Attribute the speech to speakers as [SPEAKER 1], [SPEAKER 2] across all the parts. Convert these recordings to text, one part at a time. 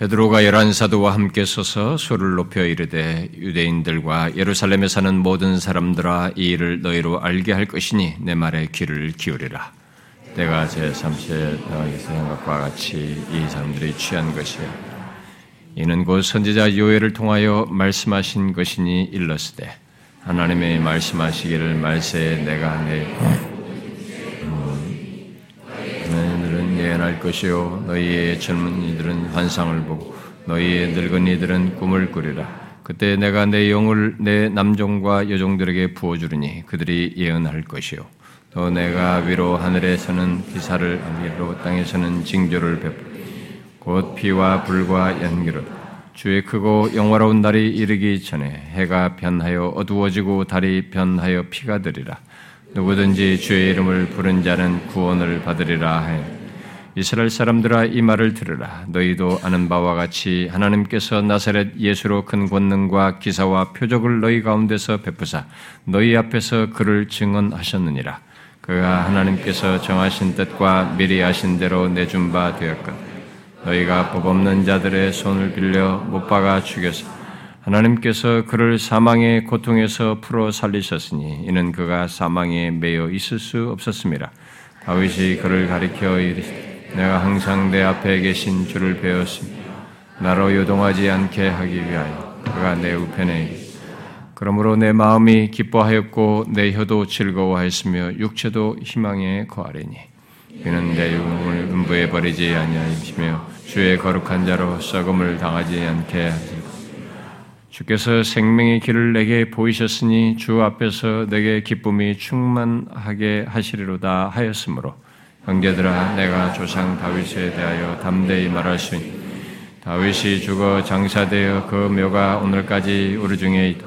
[SPEAKER 1] 베드로가 열한 사도와 함께 서서 소를 높여 이르되 유대인들과 예루살렘에 사는 모든 사람들아 이 일을 너희로 알게 할 것이니 내 말에 귀를 기울이라. 내가 제 3세 너희의 생각과 같이 이 사람들이 취한 것이야. 이는 곧 선지자 요엘을 통하여 말씀하신 것이니 일렀으되 하나님의 말씀하시기를 말세에 내가 내 할 것이요. 너희의 젊은 이들은 환상을 보고 너희의 늙은 이들은 꿈을 꾸리라. 그때 내가 내 영을 내 남종과 여종들에게 부어주리니 그들이 예언할 것이요. 또 내가 위로 하늘에서는 기사를 위로 땅에서는 징조를 베풀 곧 비와 불과 연기로. 주의 크고 영화로운 날이 이르기 전에 해가 변하여 어두워지고 달이 변하여 피가 되리라. 누구든지 주의 이름을 부른 자는 구원을 받으리라 하여 이스라엘 사람들아 이 말을 들으라 너희도 아는 바와 같이 하나님께서 나사렛 예수로 큰 권능과 기사와 표적을 너희 가운데서 베푸사 너희 앞에서 그를 증언하셨느니라 그가 하나님께서 정하신 뜻과 미리 하신 대로 내준 바 되었건 너희가 법 없는 자들의 손을 빌려 못 박아 죽여서 하나님께서 그를 사망의 고통에서 풀어 살리셨으니 이는 그가 사망에 매여 있을 수 없었습니다. 다윗이 그를 가리켜 이르시되 내가 항상 내 앞에 계신 주를 배웠으며 나로 요동하지 않게 하기 위하여 그가 내 우편에 그러므로 내 마음이 기뻐하였고 내 혀도 즐거워하였으며 육체도 희망에 거하리니. 이는 내 영혼을 음부에 버리지 아니하시며 주의 거룩한 자로 썩음을 당하지 않게 하시고 주께서 생명의 길을 내게 보이셨으니 주 앞에서 내게 기쁨이 충만하게 하시리로다 하였으므로 형제들아 내가 조상 다윗에 대하여 담대히 말할 수 있는 다윗이 죽어 장사되어 그 묘가 오늘까지 우리 중에 있다.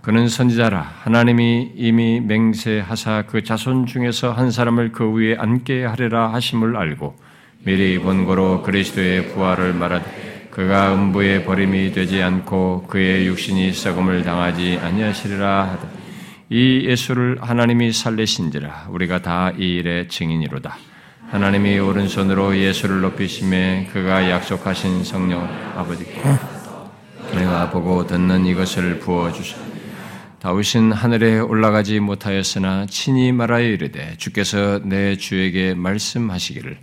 [SPEAKER 1] 그는 선지자라 하나님이 이미 맹세하사 그 자손 중에서 한 사람을 그 위에 앉게 하리라 하심을 알고 미리 본고로 그리스도의 부활을 말하되 그가 음부의 버림이 되지 않고 그의 육신이 썩음을 당하지 아니하시리라 하다. 이 예수를 하나님이 살리신지라 우리가 다 이 일의 증인이로다. 하나님이 오른손으로 예수를 높이심에 그가 약속하신 성령 아버지께 내가 보고 듣는 이것을 부어 주소. 다윗은 하늘에 올라가지 못하였으나 친히 말하여 이르되 주께서 내 주에게 말씀하시기를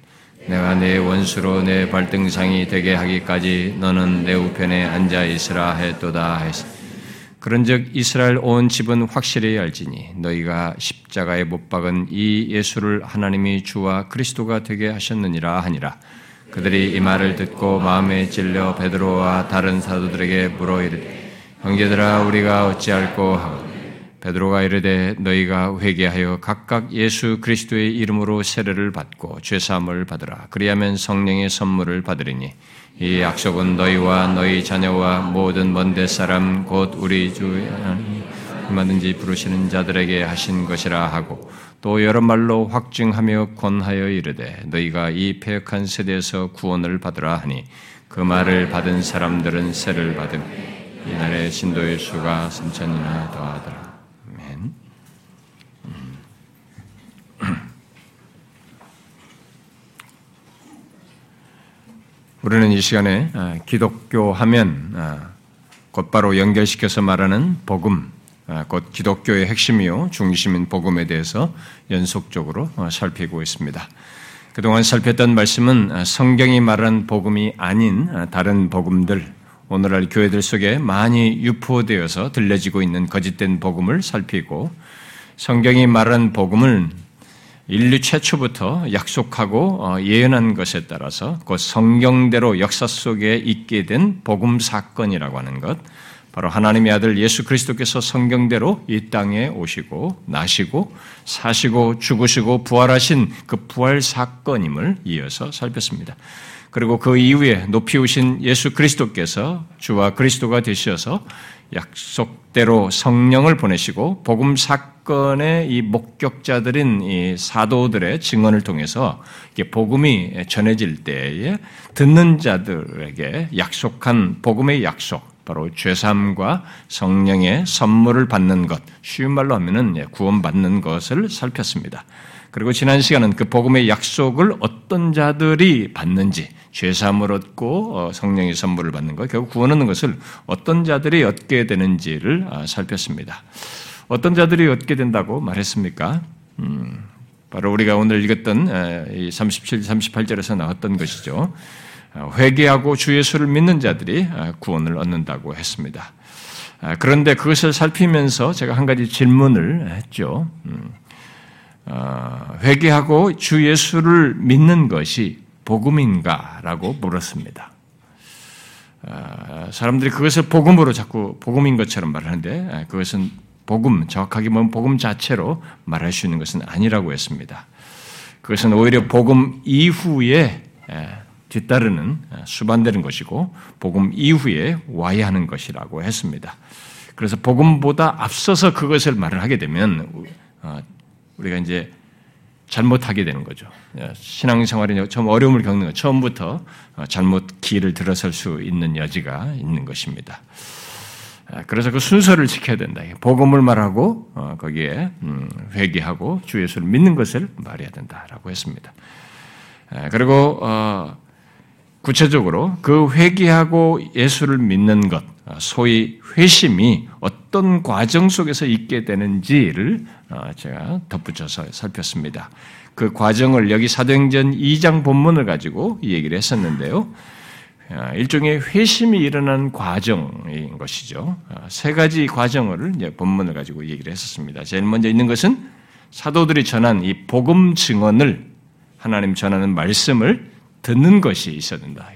[SPEAKER 1] 내가 내 원수로 내 발등상이 되게 하기까지 너는 내 우편에 앉아 있으라 했도다 하였으니 그런즉 이스라엘 온 집은 확실히 알지니 너희가 십자가에 못 박은 이 예수를 하나님이 주와 그리스도가 되게 하셨느니라 하니라. 그들이 이 말을 듣고 마음에 찔려 베드로와 다른 사도들에게 물어 이르되 형제들아 우리가 어찌할꼬 하고 베드로가 이르되 너희가 회개하여 각각 예수 그리스도의 이름으로 세례를 받고 죄 사함을 받으라 그리하면 성령의 선물을 받으리니 이 약속은 너희와 너희 자녀와 모든 먼데 사람 곧 우리 주 하나님 얼마든지 부르시는 자들에게 하신 것이라 하고 또 여러 말로 확증하며 권하여 이르되 너희가 이 폐역한 세대에서 구원을 받으라 하니 그 말을 받은 사람들은 세를 받음 이날의 신도의 수가 3천이나 더하더라. 우리는 이 시간에 아, 기독교 하면 아, 곧바로 연결시켜서 말하는 복음, 아, 곧 기독교의 핵심이요 중심인 복음에 대해서 연속적으로 어, 살피고 있습니다. 그동안 살폈던 말씀은 성경이 말한 복음이 아닌 다른 복음들, 오늘날 교회들 속에 많이 유포되어서 들려지고 있는 거짓된 복음을 살피고 성경이 말한 복음을 인류 최초부터 약속하고 어, 예언한 것에 따라서 그 성경대로 역사 속에 있게 된 복음 사건이라고 하는 것, 바로 하나님의 아들 예수 그리스도께서 성경대로 이 땅에 오시고 나시고 사시고 죽으시고 부활하신 그 부활 사건임을 이어서 살폈습니다. 그리고 그 이후에 높이 오신 예수 그리스도께서 주와 그리스도가 되셔서 약속대로 성령을 보내시고 복음 사건의 이 목격자들인 이 사도들의 증언을 통해서 복음이 전해질 때에 듣는 자들에게 약속한 복음의 약속, 바로 죄삼과 성령의 선물을 받는 것, 쉬운 말로 하면은 구원받는 것을 살폈습니다. 그리고 지난 시간은 그 복음의 약속을 어떤 자들이 받는지 죄사함을 얻고 어, 성령의 선물을 받는 것, 결국 구원 얻는 것을 어떤 자들이 얻게 되는지를 아, 살폈습니다. 어떤 자들이 얻게 된다고 말했습니까? 음, 바로 우리가 오늘 읽었던 37, 38절에서 나왔던 것이죠. 어, 회개하고 주 예수를 믿는 자들이 아, 구원을 얻는다고 했습니다. 아, 그런데 그것을 살피면서 제가 한 가지 질문을 했죠. 음, 어, 회개하고 주 예수를 믿는 것이 복음인가라고 물었습니다. 아, 사람들이 그것을 복음으로 자꾸 복음인 것처럼 말하는데 그것은 복음, 정확하게 보면 복음 자체로 말할 수 있는 것은 아니라고 했습니다. 그것은 오히려 복음 이후에 뒤따르는 수반되는 것이고 복음 이후에 와야 하는 것이라고 했습니다. 그래서 복음보다 앞서서 그것을 말을 하게 되면 어, 우리가 이제 잘못하게 되는 거죠. 신앙생활이 처음 어려움을 겪는 것, 처음부터 어, 잘못 길을 들어설 수 있는 여지가 있는 것입니다. 아, 그래서 그 순서를 지켜야 된다. 복음을 말하고 어, 거기에 음, 회개하고 주 예수를 믿는 것을 말해야 된다라고 했습니다. 아, 그리고 어, 구체적으로 그 회개하고 예수를 믿는 것, 아, 소위 회심이 어떤 과정 속에서 있게 되는지를 제가 덧붙여서 살폈습니다. 그 과정을 여기 사도행전 2장 본문을 가지고 이 얘기를 했었는데요. 아, 일종의 회심이 일어난 과정인 것이죠. 아, 세 가지 과정을 본문을 가지고 얘기를 했었습니다. 제일 먼저 있는 것은 사도들이 전한 이 복음 증언을 하나님 전하는 말씀을 듣는 것이 있어야 된다.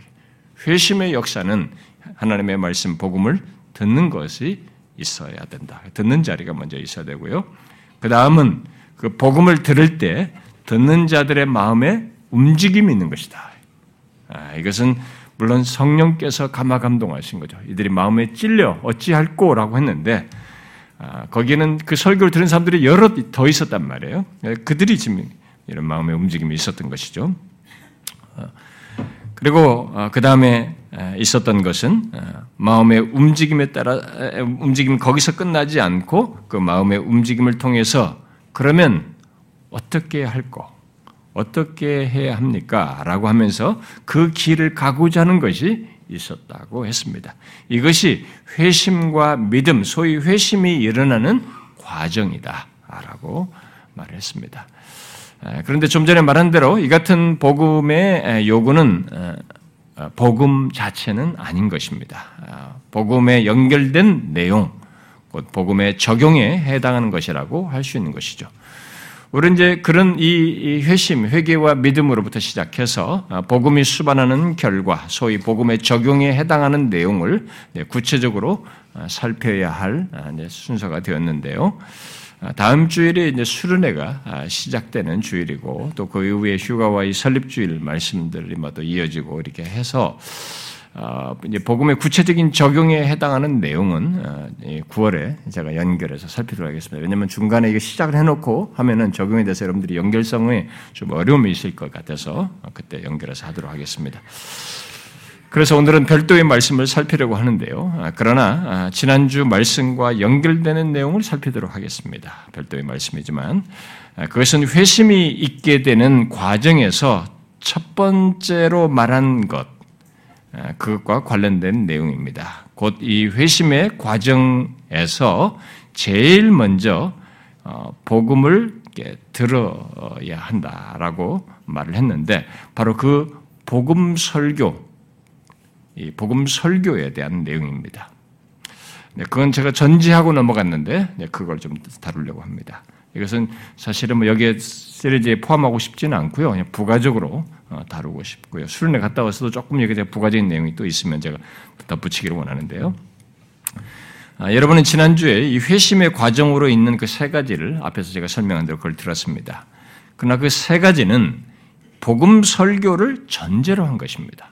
[SPEAKER 1] 회심의 역사는 하나님의 말씀 복음을 듣는 것이 있어야 된다. 듣는 자리가 먼저 있어야 되고요. 그 다음은 그 복음을 들을 때 듣는 자들의 마음에 움직임이 있는 것이다. 아, 이것은 물론 성령께서 감화 감동하신 거죠. 이들이 마음에 찔려 어찌할꼬라고 했는데 아, 거기에는 그 설교를 들은 사람들이 여러 더 있었단 말이에요. 그들이 지금 이런 마음의 움직임이 있었던 것이죠. 어, 그리고 어, 그 다음에 있었던 것은 어, 마음의 움직임에 따라 움직임 거기서 끝나지 않고 그 마음의 움직임을 통해서 그러면 어떻게 할 거 어떻게 해야 합니까? 라고 하면서 그 길을 가고자 하는 것이 있었다고 했습니다. 이것이 회심과 믿음, 소위 회심이 일어나는 과정이다. 라고 말했습니다. 그런데 좀 전에 말한 대로 이 같은 복음의 요구는 어, 복음 자체는 아닌 것입니다. 아, 복음에 연결된 내용, 곧 복음의 적용에 해당하는 것이라고 할 수 있는 것이죠. 우리는 이제 그런 이 회심, 회개와 믿음으로부터 시작해서 아, 복음이 수반하는 결과, 소위 복음의 적용에 해당하는 내용을 구체적으로 아, 살펴야 할 아, 순서가 되었는데요. 다음 주일에 이제 수련회가 시작되는 주일이고 또 그 이후에 휴가와 이 설립주일 말씀들이 뭐또 이어지고 이렇게 해서 어, 이제 복음의 구체적인 적용에 해당하는 내용은 9월에 어, 제가 연결해서 살피도록 하겠습니다. 왜냐하면 중간에 이게 시작을 해놓고 하면은 적용에 대해서 여러분들이 연결성에 좀 어려움이 있을 것 같아서 그때 연결해서 하도록 하겠습니다. 그래서 오늘은 별도의 말씀을 살피려고 하는데요. 아, 그러나 아, 지난주 말씀과 연결되는 내용을 살피도록 하겠습니다. 별도의 말씀이지만 아, 그것은 회심이 있게 되는 과정에서 첫 번째로 말한 것, 아, 그것과 관련된 내용입니다. 곧 이 회심의 과정에서 제일 먼저 어, 복음을 들어야 한다라고 말을 했는데 바로 그 복음 설교, 이 복음 설교에 대한 내용입니다. 네, 그건 제가 전지하고 넘어갔는데 네, 그걸 좀 다루려고 합니다. 이것은 사실은 뭐 여기에 시리즈에 포함하고 싶지는 않고요. 그냥 부가적으로 어, 다루고 싶고요. 수련회 갔다 와서도 조금 여기 부가적인 내용이 또 있으면 제가 덧붙이기를 원하는데요. 아, 여러분은 지난주에 이 회심의 과정으로 있는 그 세 가지를 앞에서 제가 설명한 대로 그걸 들었습니다. 그러나 그 세 가지는 복음 설교를 전제로 한 것입니다.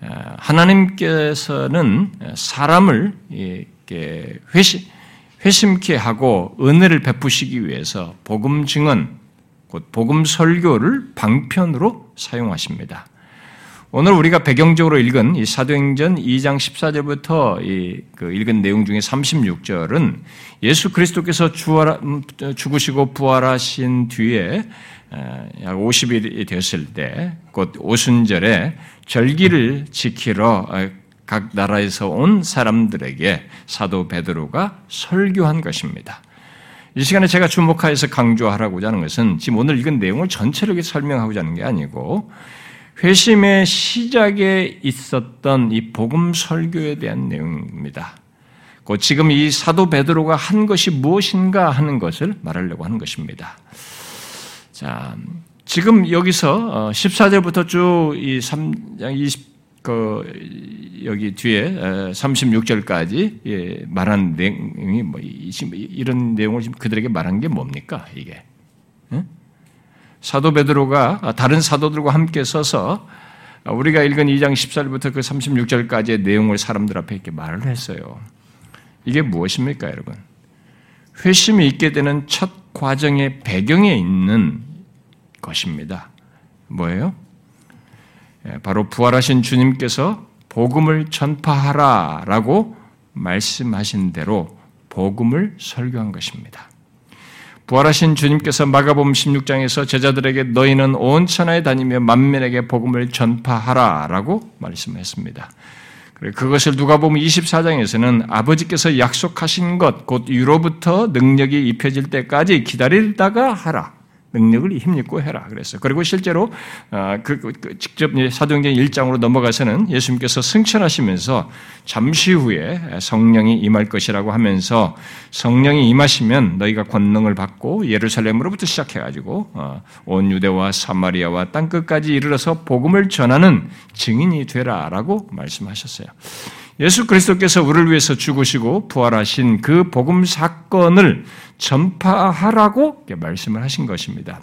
[SPEAKER 1] 아, 하나님께서는 사람을 회심, 회심케 하고 은혜를 베푸시기 위해서 복음 증언, 곧 복음 설교를 방편으로 사용하십니다. 오늘 우리가 배경적으로 읽은 이 사도행전 2장 14절부터 이 그 읽은 내용 중에 36절은 예수 그리스도께서 음, 죽으시고 부활하신 뒤에 약 50일이 되었을 때, 곧 오순절에 절기를 지키러 어, 각 나라에서 온 사람들에게 사도 베드로가 설교한 것입니다. 이 시간에 제가 주목하여서 강조하라고자 하는 것은 지금 오늘 읽은 내용을 전체를 설명하고자 하는 게 아니고 회심의 시작에 있었던 이 복음 설교에 대한 내용입니다. 곧 지금 이 사도 베드로가 한 것이 무엇인가 하는 것을 말하려고 하는 것입니다. 자, 지금 여기서 14절부터 어, 쭉이 3장 20, 그, 여기 뒤에 36절까지 예, 말한 내용이 뭐, 이런 내용을 지금 그들에게 말한 게 뭡니까, 이게? 사도 베드로가 다른 사도들과 함께 서서 우리가 읽은 2장 14절부터 그 36절까지의 내용을 사람들 앞에 이렇게 말을 했어요. 이게 무엇입니까, 여러분? 회심이 있게 되는 첫 과정의 배경에 있는 것입니다. 뭐예요? 예, 바로 부활하신 주님께서 복음을 전파하라 라고 말씀하신 대로 복음을 설교한 것입니다. 부활하신 주님께서 마가복음 16장에서 제자들에게 너희는 온 천하에 다니며 만민에게 복음을 전파하라라고 말씀했습니다. 그것을 누가 보면 24장에서는 아버지께서 약속하신 것, 곧 유로부터 능력이 입혀질 때까지 기다리다가 하라. 능력을 힘입고 해라 그랬어요. 그리고 실제로 아, 그, 그, 그 직접 사도행전 1장으로 넘어가서는 예수님께서 승천하시면서 잠시 후에 성령이 임할 것이라고 하면서 성령이 임하시면 너희가 권능을 받고 예루살렘으로부터 시작해가지고 어, 온 유대와 사마리아와 땅 끝까지 이르러서 복음을 전하는 증인이 되라라고 말씀하셨어요. 예수 그리스도께서 우리를 위해서 죽으시고 부활하신 그 복음 사건을 전파하라고 말씀을 하신 것입니다.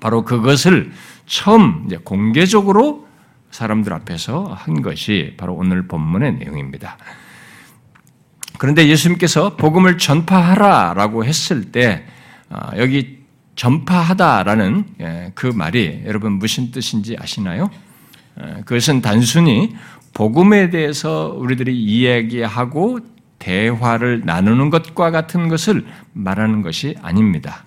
[SPEAKER 1] 바로 그것을 처음 공개적으로 사람들 앞에서 한 것이 바로 오늘 본문의 내용입니다. 그런데 예수님께서 복음을 전파하라라고 했을 때 아, 여기 전파하다라는 예, 그 말이 여러분 무슨 뜻인지 아시나요? 예, 그것은 단순히 복음에 대해서 우리들이 이야기하고 대화를 나누는 것과 같은 것을 말하는 것이 아닙니다.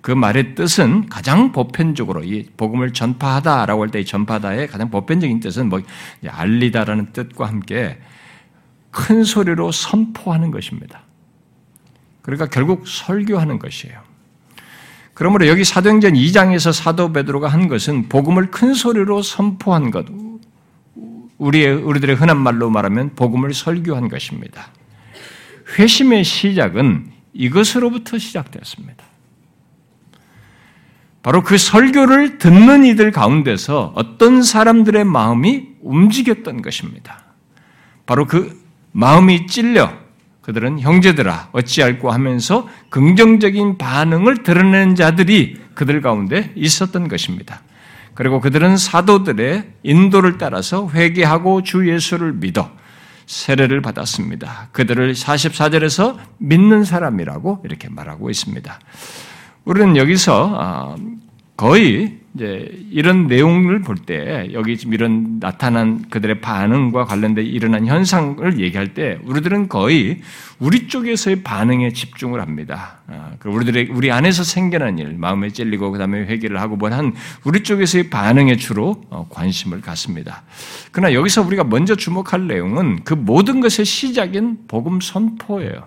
[SPEAKER 1] 그 말의 뜻은 가장 보편적으로 이 복음을 전파하다라고 할 때 이 전파다의 가장 보편적인 뜻은 뭐 알리다라는 뜻과 함께 큰 소리로 선포하는 것입니다. 그러니까 결국 설교하는 것이에요. 그러므로 여기 사도행전 2장에서 사도 베드로가 한 것은 복음을 큰 소리로 선포한 것, 우리의 우리들의 흔한 말로 말하면 복음을 설교한 것입니다. 회심의 시작은 이것으로부터 시작되었습니다. 바로 그 설교를 듣는 이들 가운데서 어떤 사람들의 마음이 움직였던 것입니다. 바로 그 마음이 찔려 그들은 형제들아 어찌할꼬 하면서 긍정적인 반응을 드러낸 자들이 그들 가운데 있었던 것입니다. 그리고 그들은 사도들의 인도를 따라서 회개하고 주 예수를 믿어 세례를 받았습니다. 그들을 44절에서 믿는 사람이라고 이렇게 말하고 있습니다. 우리는 여기서 아, 거의 이제 이런 내용을 볼 때 여기 지금 이런 나타난 그들의 반응과 관련된 일어난 현상을 얘기할 때 우리들은 거의 우리 쪽에서의 반응에 집중을 합니다. 아, 그 우리들의 우리 안에서 생겨난 일, 마음에 찔리고 그다음에 회개를 하고 뭐 한 우리 쪽에서의 반응에 주로 어, 관심을 갖습니다. 그러나 여기서 우리가 먼저 주목할 내용은 그 모든 것의 시작인 복음 선포예요.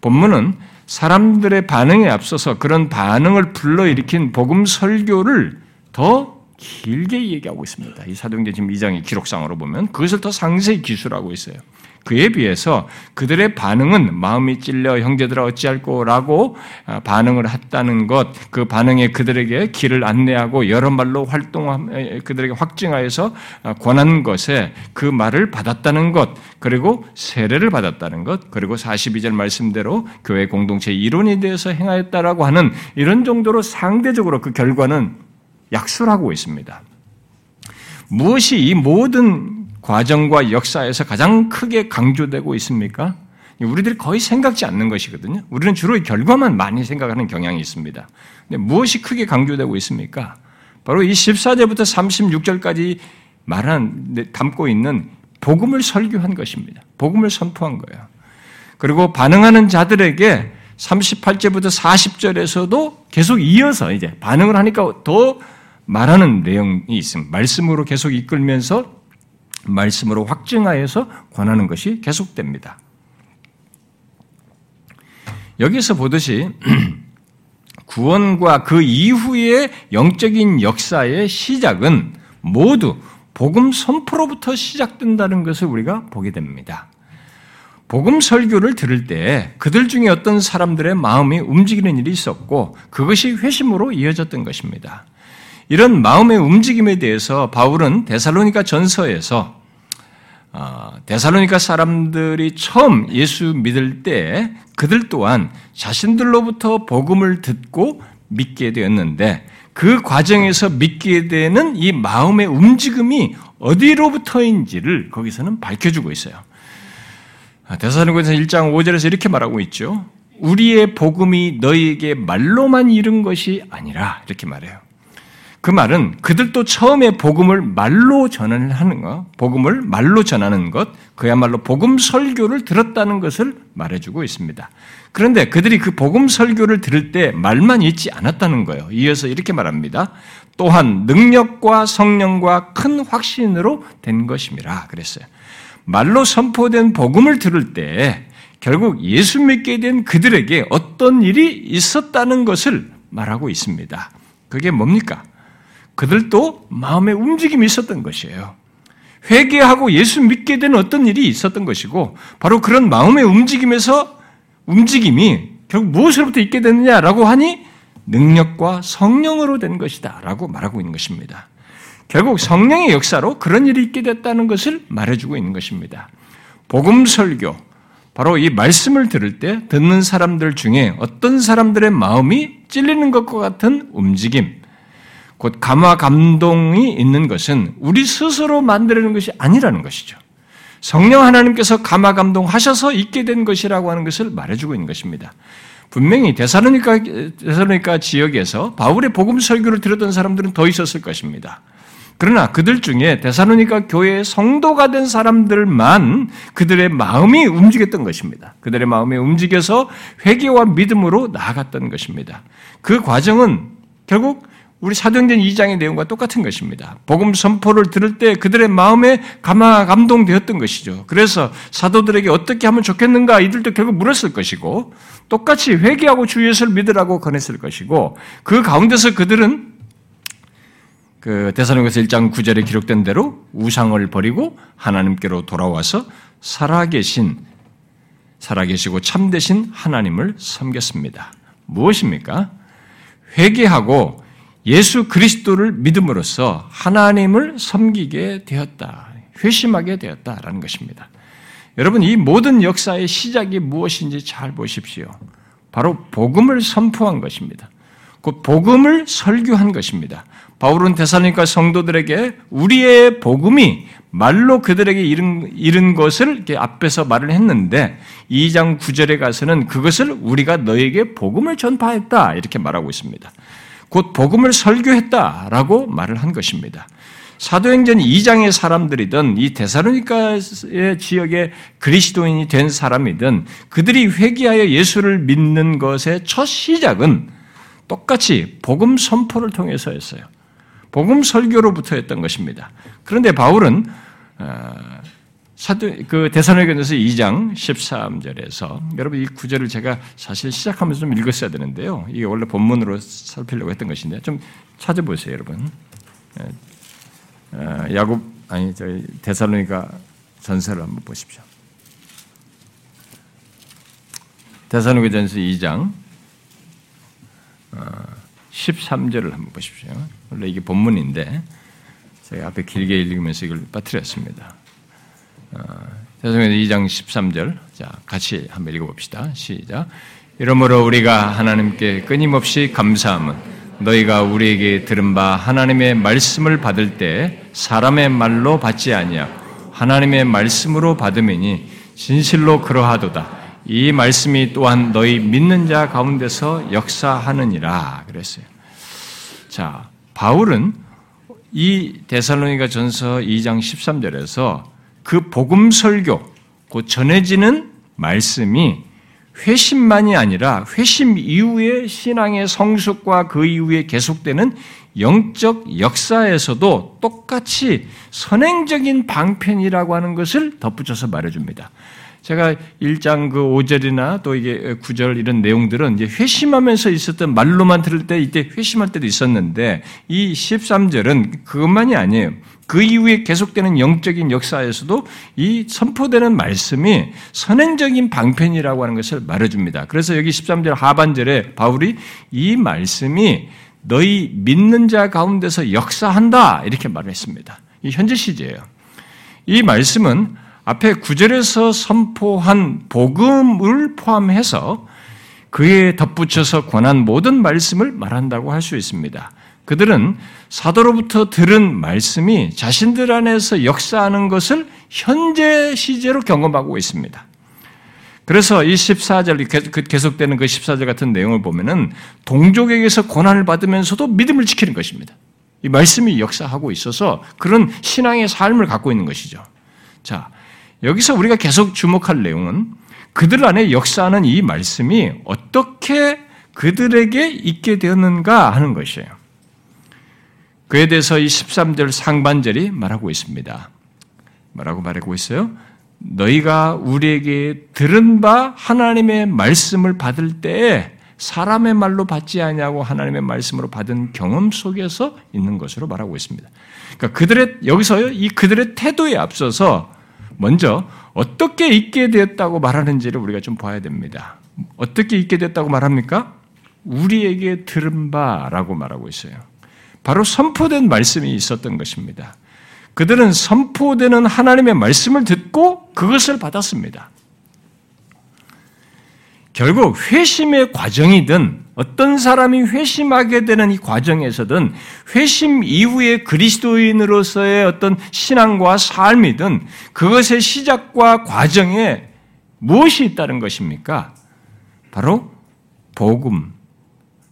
[SPEAKER 1] 본문은 사람들의 반응에 앞서서 그런 반응을 불러일으킨 복음 설교를 더 길게 얘기하고 있습니다. 이 사도행전 지금 2장의 기록상으로 보면 그것을 더 상세히 기술하고 있어요. 그에 비해서 그들의 반응은 마음이 찔려 형제들아 어찌할꼬라고 아, 반응을 했다는 것, 그 반응에 그들에게 길을 안내하고 여러 말로 활동 그들에게 확증하여서 아, 권한 것에 그 말을 받았다는 것, 그리고 세례를 받았다는 것, 그리고 42절 말씀대로 교회 공동체 이론에 대해서 행하였다라고 하는 이런 정도로 상대적으로 그 결과는 약술하고 있습니다. 무엇이 이 모든 과정과 역사에서 가장 크게 강조되고 있습니까? 우리들이 거의 생각지 않는 것이거든요. 우리는 주로 결과만 많이 생각하는 경향이 있습니다. 근데 무엇이 크게 강조되고 있습니까? 바로 이 14절부터 36절까지 말한 담고 있는 복음을 설교한 것입니다. 복음을 선포한 거예요. 그리고 반응하는 자들에게 38절부터 40절에서도 계속 이어서 이제 반응을 하니까 더 말하는 내용이 있습니다. 말씀으로 계속 이끌면서 말씀으로 확증하여서 권하는 것이 계속됩니다. 여기서 보듯이 구원과 그 이후의 영적인 역사의 시작은 모두 복음 선포로부터 시작된다는 것을 우리가 보게 됩니다. 복음 설교를 들을 때 그들 중에 어떤 사람들의 마음이 움직이는 일이 있었고 그것이 회심으로 이어졌던 것입니다. 이런 마음의 움직임에 대해서 바울은 데살로니가 전서에서 어, 데살로니가 사람들이 처음 예수 믿을 때 그들 또한 자신들로부터 복음을 듣고 믿게 되었는데 그 과정에서 믿게 되는 이 마음의 움직임이 어디로부터인지를 거기서는 밝혀주고 있어요. 대사로니서 1장 5절에서 이렇게 말하고 있죠. 우리의 복음이 너희에게 말로만 이른 것이 아니라 이렇게 말해요. 그 말은 그들도 처음에 복음을 말로 전하는 것, 복음을 말로 전하는 것, 그야말로 복음 설교를 들었다는 것을 말해주고 있습니다. 그런데 그들이 그 복음 설교를 들을 때 말만 있지 않았다는 거예요. 이어서 이렇게 말합니다. 또한 능력과 성령과 큰 확신으로 된 것임이라 그랬어요. 말로 선포된 복음을 들을 때 결국 예수 믿게 된 그들에게 어떤 일이 있었다는 것을 말하고 있습니다. 그게 뭡니까? 그들도 마음의 움직임이 있었던 것이에요. 회개하고 예수 믿게 된 어떤 일이 있었던 것이고, 바로 그런 마음의 움직임에서 움직임이 결국 무엇으로부터 있게 됐느냐라고 하니 능력과 성령으로 된 것이다 라고 말하고 있는 것입니다. 결국 성령의 역사로 그런 일이 있게 됐다는 것을 말해주고 있는 것입니다. 복음 설교, 바로 이 말씀을 들을 때 듣는 사람들 중에 어떤 사람들의 마음이 찔리는 것과 같은 움직임, 곧 감화 감동이 있는 것은 우리 스스로 만들어낸 것이 아니라는 것이죠. 성령 하나님께서 감화 감동하셔서 있게 된 것이라고 하는 것을 말해주고 있는 것입니다. 분명히 데살로니카 데살로니카 지역에서 바울의 복음 설교를 들었던 사람들은 더 있었을 것입니다. 그러나 그들 중에 데살로니카 교회의 성도가 된 사람들만 그들의 마음이 움직였던 것입니다. 그들의 마음이 움직여서 회개와 믿음으로 나아갔던 것입니다. 그 과정은 결국 우리 사도행전 2장의 내용과 똑같은 것입니다. 복음 선포를 들을 때 그들의 마음에 감화 감동되었던 것이죠. 그래서 사도들에게 어떻게 하면 좋겠는가 이들도 결국 물었을 것이고 똑같이 회개하고 주 예수를 믿으라고 권했을 것이고 그 가운데서 그들은 그 대사령에서 1장 9절에 기록된 대로 우상을 버리고 하나님께로 돌아와서 살아계신 살아계시고 참되신 하나님을 섬겼습니다. 무엇입니까? 회개하고 예수 그리스도를 믿음으로써 하나님을 섬기게 되었다. 회심하게 되었다라는 것입니다. 여러분, 이 모든 역사의 시작이 무엇인지 잘 보십시오. 바로 복음을 선포한 것입니다. 그 복음을 설교한 것입니다. 바울은 대사니까 성도들에게 우리의 복음이 말로 그들에게 이른, 이른 것을 이렇게 앞에서 말을 했는데 2장 9절에 가서는 그것을 우리가 너에게 복음을 전파했다 이렇게 말하고 있습니다. 곧 복음을 설교했다라고 말을 한 것입니다. 사도행전 2장의 사람들이든 이 데사로니카의 지역의 그리스도인이 된 사람이든 그들이 회개하여 예수를 믿는 것의 첫 시작은 똑같이 복음 선포를 통해서였어요. 복음 설교로부터 했던 것입니다. 그런데 바울은 어, 사도 그 대사로니가서 2장 13절에서 여러분 이 구절을 제가 사실 시작하면서 좀 읽었어야 되는데요. 이게 원래 본문으로 살피려고 했던 것인데 좀 찾아보세요, 여러분. 예. 어, 야곱 아니 저희 대사로니가 전서를 한번 보십시오. 대사로니가 전서 2장 13절을 한번 보십시오. 원래 이게 본문인데 제가 앞에 길게 읽으면서 이걸 빠뜨렸습니다. 대성에서 2장 13절. 자, 같이 한번 읽어봅시다. 시작. 이러므로 우리가 하나님께 끊임없이 감사함은 너희가 우리에게 들은 바 하나님의 말씀을 받을 때 사람의 말로 받지 아니하 하나님의 말씀으로 받음이니 진실로 그러하도다. 이 말씀이 또한 너희 믿는 자 가운데서 역사하느니라 그랬어요. 자, 바울은 이 데살로니가 전서 2장 13절에서 그 복음 설교, 곧 전해지는 말씀이 회심만이 아니라 회심 이후의 신앙의 성숙과 그 이후에 계속되는 영적 역사에서도 똑같이 선행적인 방편이라고 하는 것을 덧붙여서 말해줍니다. 제가 1장 그 5절이나 또 이게 9절 이런 내용들은 이제 회심하면서 있었던 말로만 들을 때 이때 회심할 때도 있었는데 이 13절은 그것만이 아니에요. 그 이후에 계속되는 영적인 역사에서도 이 선포되는 말씀이 선행적인 방편이라고 하는 것을 말해줍니다. 그래서 여기 13절 하반절에 바울이 이 말씀이 너희 믿는 자 가운데서 역사한다 이렇게 말을 했습니다. 이 현재 시제예요. 이 말씀은 앞에 구절에서 선포한 복음을 포함해서 그에 덧붙여서 권한 모든 말씀을 말한다고 할 수 있습니다. 그들은 사도로부터 들은 말씀이 자신들 안에서 역사하는 것을 현재 시제로 경험하고 있습니다. 그래서 이 14절, 그 계속되는 그 14절 같은 내용을 보면은 동족에게서 고난을 받으면서도 믿음을 지키는 것입니다. 이 말씀이 역사하고 있어서 그런 신앙의 삶을 갖고 있는 것이죠. 자, 여기서 우리가 계속 주목할 내용은 그들 안에 역사하는 이 말씀이 어떻게 그들에게 있게 되었는가 하는 것이에요. 그에 대해서 이 13절 상반절이 말하고 있습니다. 뭐라고 말하고 있어요? 너희가 우리에게 들은 바 하나님의 말씀을 받을 때에 사람의 말로 받지 아니하고 하나님의 말씀으로 받은 경험 속에서 있는 것으로 말하고 있습니다. 그러니까 그들의 여기서 이 그들의 태도에 앞서서 먼저 어떻게 있게 되었다고 말하는지를 우리가 좀 봐야 됩니다. 어떻게 있게 됐다고 말합니까? 우리에게 들은 바라고 말하고 있어요. 바로 선포된 말씀이 있었던 것입니다. 그들은 선포되는 하나님의 말씀을 듣고 그것을 받았습니다. 결국 회심의 과정이든 어떤 사람이 회심하게 되는 이 과정에서든 회심 이후에 그리스도인으로서의 어떤 신앙과 삶이든 그것의 시작과 과정에 무엇이 있다는 것입니까? 바로 복음,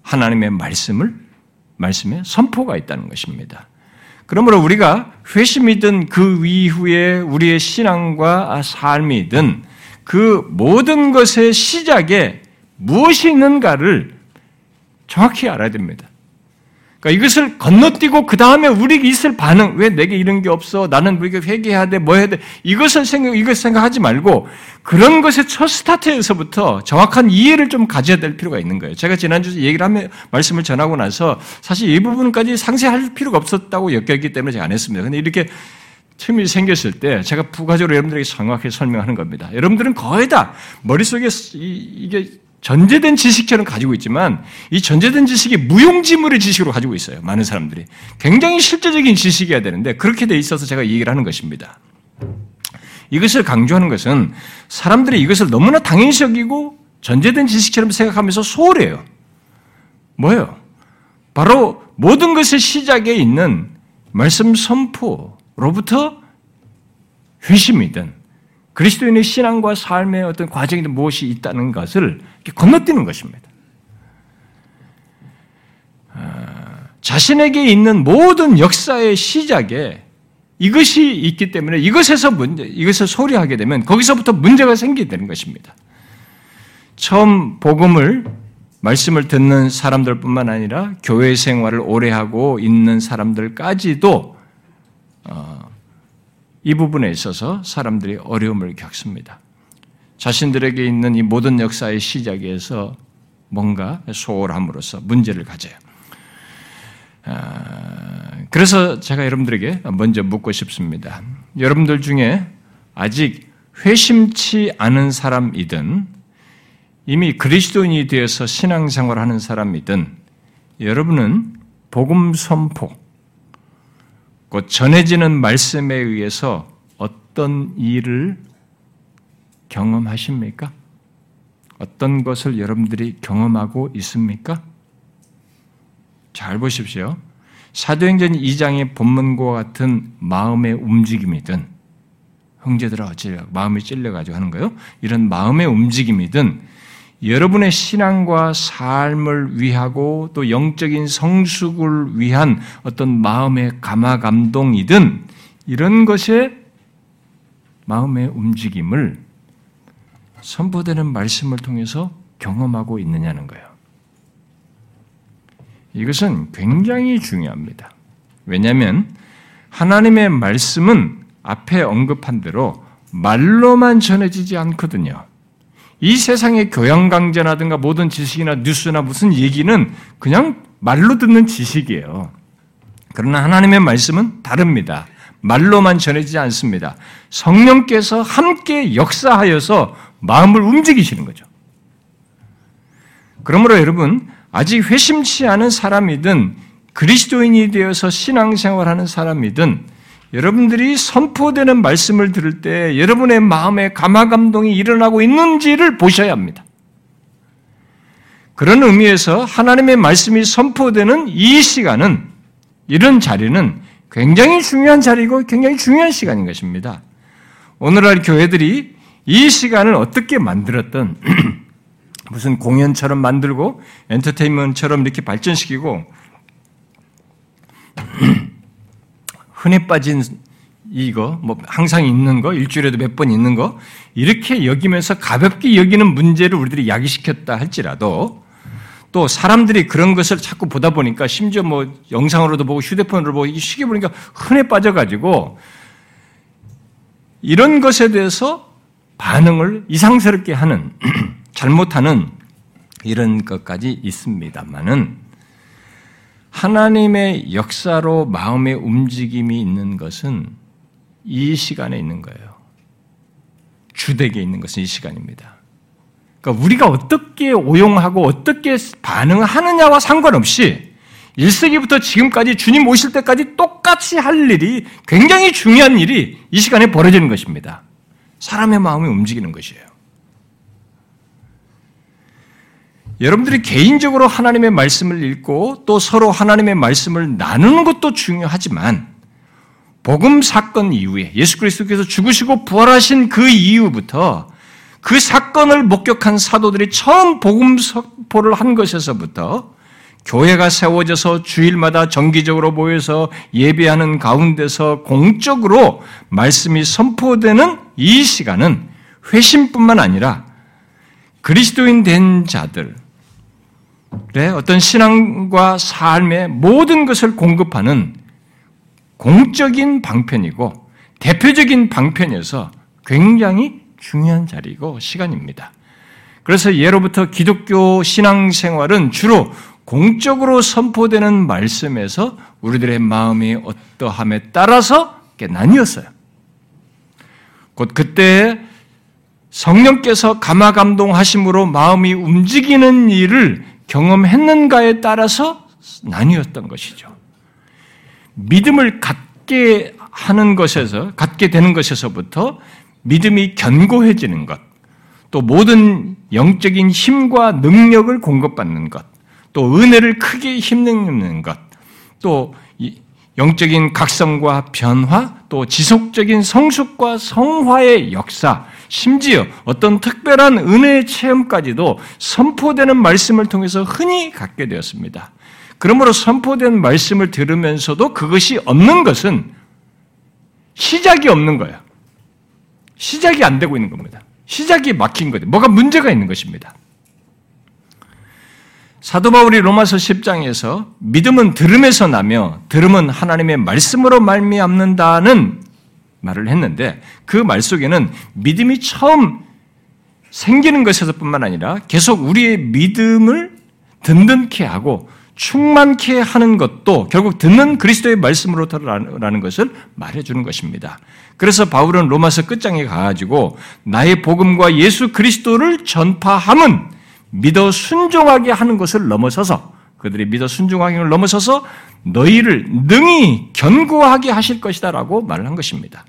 [SPEAKER 1] 하나님의 말씀을 말씀에 선포가 있다는 것입니다. 그러므로 우리가 회심이든 그 이후에 우리의 신앙과 삶이든 그 모든 것의 시작에 무엇이 있는가를 정확히 알아야 됩니다. 그러니까 이것을 건너뛰고 그 다음에 우리에게 있을 반응, 왜 내게 이런 게 없어? 나는 우리가 회개해야 돼, 뭐 해야 돼? 이것을 생각, 이것 생각하지 말고 그런 것의 첫 스타트에서부터 정확한 이해를 좀 가져야 될 필요가 있는 거예요. 제가 지난주에 얘기를 하면, 말씀을 전하고 나서 사실 이 부분까지 상세할 필요가 없었다고 여겼기 때문에 제가 안 했습니다. 근데 이렇게 틈이 생겼을 때 제가 부가적으로 여러분들에게 정확히 설명하는 겁니다. 여러분들은 거의 다 머릿속에 이게 전제된 지식처럼 가지고 있지만 이 전제된 지식이 무용지물의 지식으로 가지고 있어요. 많은 사람들이. 굉장히 실제적인 지식이어야 되는데 그렇게 돼 있어서 제가 얘기를 하는 것입니다. 이것을 강조하는 것은 사람들이 이것을 너무나 당연시 여기고 전제된 지식처럼 생각하면서 소홀해요. 뭐예요? 바로 모든 것의 시작에 있는 말씀 선포로부터 회심이든 그리스도인의 신앙과 삶의 어떤 과정이든 무엇이 있다는 것을 건너뛰는 것입니다. 아, 자신에게 있는 모든 역사의 시작에 이것이 있기 때문에 이것에서 문제, 이것을 소리하게 되면 거기서부터 문제가 생기게 되는 것입니다. 처음 복음을 말씀을 듣는 사람들뿐만 아니라 교회 생활을 오래 하고 있는 사람들까지도 어, 이 부분에 있어서 사람들이 어려움을 겪습니다. 자신들에게 있는 이 모든 역사의 시작에서 뭔가 소홀함으로써 문제를 가져요. 아, 그래서 제가 여러분들에게 먼저 묻고 싶습니다. 여러분들 중에 아직 회심치 않은 사람이든 이미 그리스도인이 되어서 신앙생활하는 사람이든 여러분은 복음 선포, 곧 전해지는 말씀에 의해서 어떤 일을 경험하십니까? 어떤 것을 여러분들이 경험하고 있습니까? 잘 보십시오. 사도행전 2장의 본문과 같은 마음의 움직임이든 형제들아 어찌 마음이 찔려가지고 하는 거요? 이런 마음의 움직임이든 여러분의 신앙과 삶을 위하고 또 영적인 성숙을 위한 어떤 마음의 감화 감동이든 이런 것에 마음의 움직임을 선포되는 말씀을 통해서 경험하고 있느냐는 거예요. 이것은 굉장히 중요합니다. 왜냐하면 하나님의 말씀은 앞에 언급한 대로 말로만 전해지지 않거든요. 이 세상의 교양 강좌라든가 모든 지식이나 뉴스나 무슨 얘기는 그냥 말로 듣는 지식이에요. 그러나 하나님의 말씀은 다릅니다. 말로만 전해지지 않습니다. 성령께서 함께 역사하여서 마음을 움직이시는 거죠. 그러므로 여러분, 아직 회심치 않은 사람이든 그리스도인이 되어서 신앙생활하는 사람이든 여러분들이 선포되는 말씀을 들을 때 여러분의 마음에 감화 감동이 일어나고 있는지를 보셔야 합니다. 그런 의미에서 하나님의 말씀이 선포되는 이 시간은 이런 자리는 굉장히 중요한 자리고 굉장히 중요한 시간인 것입니다. 오늘날 교회들이 이 시간을 어떻게 만들었던 무슨 공연처럼 만들고 엔터테인먼트처럼 이렇게 발전시키고 흔해 빠진 이거, 뭐 항상 있는 거, 일주일에도 몇 번 있는 거, 이렇게 여기면서 가볍게 여기는 문제를 우리들이 야기시켰다 할지라도 또 사람들이 그런 것을 자꾸 보다 보니까 심지어 뭐 영상으로도 보고 휴대폰으로 보고 쉽게 보니까 흔해 빠져가지고 이런 것에 대해서 반응을 이상스럽게 하는, 잘못하는 이런 것까지 있습니다만은 하나님의 역사로 마음의 움직임이 있는 것은 이 시간에 있는 거예요. 주택에 있는 것은 이 시간입니다. 그러니까 우리가 어떻게 오용하고 어떻게 반응하느냐와 상관없이 1세기부터 지금까지 주님 오실 때까지 똑같이 할 일이 굉장히 중요한 일이 이 시간에 벌어지는 것입니다. 사람의 마음이 움직이는 것이에요. 여러분들이 개인적으로 하나님의 말씀을 읽고 또 서로 하나님의 말씀을 나누는 것도 중요하지만 복음 사건 이후에 예수 그리스도께서 죽으시고 부활하신 그 이후부터 그 사건을 목격한 사도들이 처음 복음 선포를 한 것에서부터 교회가 세워져서 주일마다 정기적으로 모여서 예배하는 가운데서 공적으로 말씀이 선포되는 이 시간은 회심뿐만 아니라 그리스도인 된 자들, 어떤 신앙과 삶의 모든 것을 공급하는 공적인 방편이고 대표적인 방편에서 굉장히 중요한 자리고 시간입니다. 그래서 예로부터 기독교 신앙생활은 주로 공적으로 선포되는 말씀에서 우리들의 마음이 어떠함에 따라서 나뉘었어요. 곧 그때 성령께서 감화 감동하심으로 마음이 움직이는 일을 경험했는가에 따라서 나뉘었던 것이죠. 믿음을 갖게 하는 것에서, 갖게 되는 것에서부터 믿음이 견고해지는 것, 또 모든 영적인 힘과 능력을 공급받는 것, 또 은혜를 크게 힘내는 것, 또 영적인 각성과 변화, 또 지속적인 성숙과 성화의 역사, 심지어 어떤 특별한 은혜의 체험까지도 선포되는 말씀을 통해서 흔히 갖게 되었습니다. 그러므로 선포된 말씀을 들으면서도 그것이 없는 것은 시작이 없는 거예요. 시작이 안 되고 있는 겁니다. 시작이 막힌 거죠. 뭐가 문제가 있는 것입니다. 사도 바울이 로마서 10장에서 믿음은 들음에서 나며 들음은 하나님의 말씀으로 말미암는다는 말을 했는데 그 말 속에는 믿음이 처음 생기는 것에서뿐만 아니라 계속 우리의 믿음을 든든케 하고 충만케 하는 것도 결국 듣는 그리스도의 말씀으로라는 것을 말해주는 것입니다. 그래서 바울은 로마서 끝장에 가가지고 나의 복음과 예수 그리스도를 전파함은 믿어 순종하게 하는 것을 넘어서서 그들이 믿어 순종하기를 넘어서서 너희를 능히 견고하게 하실 것이다라고 말을 한 것입니다.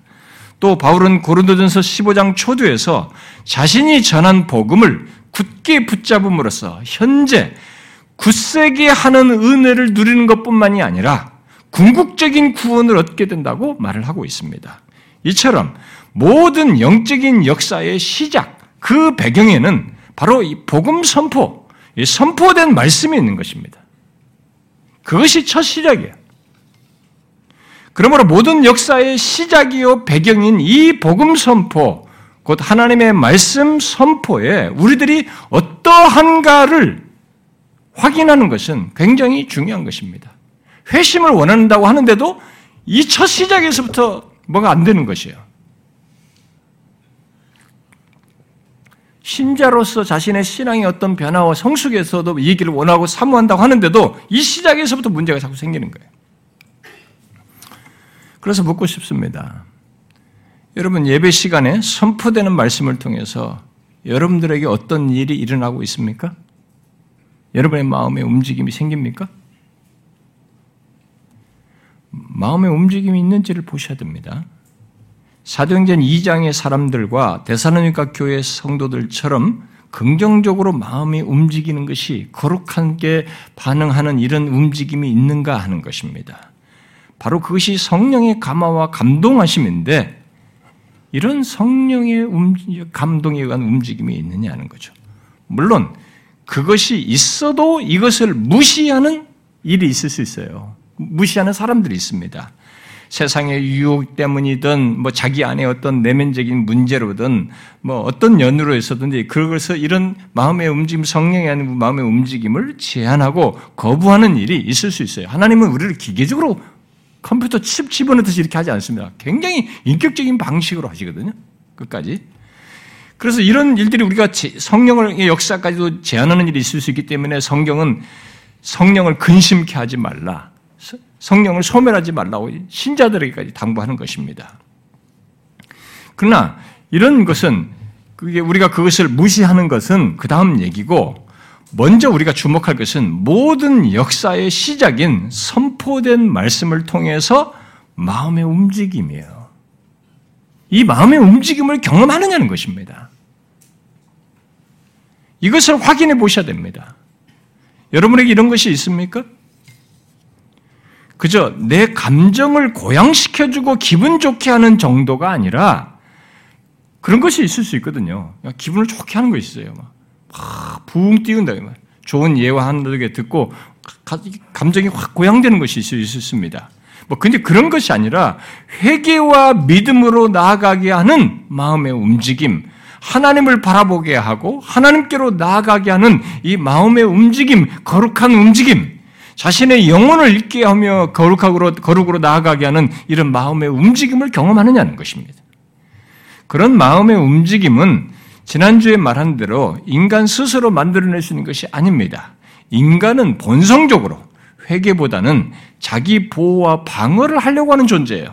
[SPEAKER 1] 또 바울은 고린도전서 15장 초두에서 자신이 전한 복음을 굳게 붙잡음으로써 현재 굳세게 하는 은혜를 누리는 것뿐만이 아니라 궁극적인 구원을 얻게 된다고 말을 하고 있습니다. 이처럼 모든 영적인 역사의 시작, 그 배경에는 바로 이 복음 선포, 이 선포된 말씀이 있는 것입니다. 그것이 첫 시작이에요. 그러므로 모든 역사의 시작이요 배경인 이 복음 선포, 곧 하나님의 말씀 선포에 우리들이 어떠한가를 확인하는 것은 굉장히 중요한 것입니다. 회심을 원한다고 하는데도 이 첫 시작에서부터 뭐가 안 되는 것이에요. 신자로서 자신의 신앙의 어떤 변화와 성숙에서도 이 얘기를 원하고 사모한다고 하는데도 이 시작에서부터 문제가 자꾸 생기는 거예요. 그래서 묻고 싶습니다. 여러분 예배 시간에 선포되는 말씀을 통해서 여러분들에게 어떤 일이 일어나고 있습니까? 여러분의 마음에 움직임이 생깁니까? 마음의 움직임이 있는지를 보셔야 됩니다. 사도행전 2장의 사람들과 대사로니까 교회 성도들처럼 긍정적으로 마음이 움직이는 것이 거룩한 게 반응하는 이런 움직임이 있는가 하는 것입니다. 바로 그것이 성령의 감화와 감동하심인데 이런 성령의 감동에 의한 움직임이 있느냐는 거죠. 물론 그것이 있어도 이것을 무시하는 일이 있을 수 있어요. 무시하는 사람들이 있습니다. 세상의 유혹 때문이든 뭐 자기 안에 어떤 내면적인 문제로든 뭐 어떤 연유로 해서든지 그것을 이런 마음의 움직임, 성령의 마음의 움직임을 제한하고 거부하는 일이 있을 수 있어요. 하나님은 우리를 기계적으로 컴퓨터 칩 집어넣듯이 이렇게 하지 않습니다. 굉장히 인격적인 방식으로 하시거든요. 끝까지. 그래서 이런 일들이 우리가 성령의 역사까지도 제한하는 일이 있을 수 있기 때문에 성경은 성령을 근심케 하지 말라. 성령을 소멸하지 말라고 신자들에게까지 당부하는 것입니다. 그러나 이런 것은 그게 우리가 그것을 무시하는 것은 그 다음 얘기고 먼저 우리가 주목할 것은 모든 역사의 시작인 선포된 말씀을 통해서 마음의 움직임이에요. 이 마음의 움직임을 경험하느냐는 것입니다. 이것을 확인해 보셔야 됩니다. 여러분에게 이런 것이 있습니까? 그저 내 감정을 고양시켜주고 기분 좋게 하는 정도가 아니라 그런 것이 있을 수 있거든요. 기분을 좋게 하는 것이 있어요. 막, 붕 띄운다. 좋은 예와 한두개 듣고 감정이 확 고양되는 것이 있습니다. 뭐, 근데 그런 것이 아니라 회개와 믿음으로 나아가게 하는 마음의 움직임, 하나님을 바라보게 하고 하나님께로 나아가게 하는 이 마음의 움직임, 거룩한 움직임, 자신의 영혼을 잊게 하며 거룩하고 거룩으로 나아가게 하는 이런 마음의 움직임을 경험하느냐는 것입니다. 그런 마음의 움직임은 지난주에 말한 대로 인간 스스로 만들어낼 수 있는 것이 아닙니다. 인간은 본성적으로 회개보다는 자기 보호와 방어를 하려고 하는 존재예요.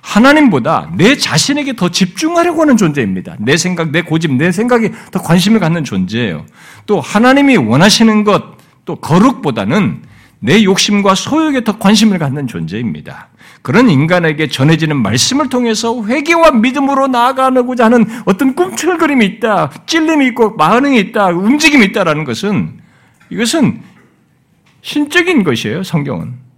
[SPEAKER 1] 하나님보다 내 자신에게 더 집중하려고 하는 존재입니다. 내 생각, 내 고집, 내 생각에 더 관심을 갖는 존재예요. 또 하나님이 원하시는 것, 또 거룩보다는 내 욕심과 소욕에 더 관심을 갖는 존재입니다. 그런 인간에게 전해지는 말씀을 통해서 회개와 믿음으로 나아가고자 하는 어떤 꿈틀거림이 있다, 찔림이 있고 반응이 있다, 움직임이 있다라는 것은 이것은 신적인 것이에요, 성경은.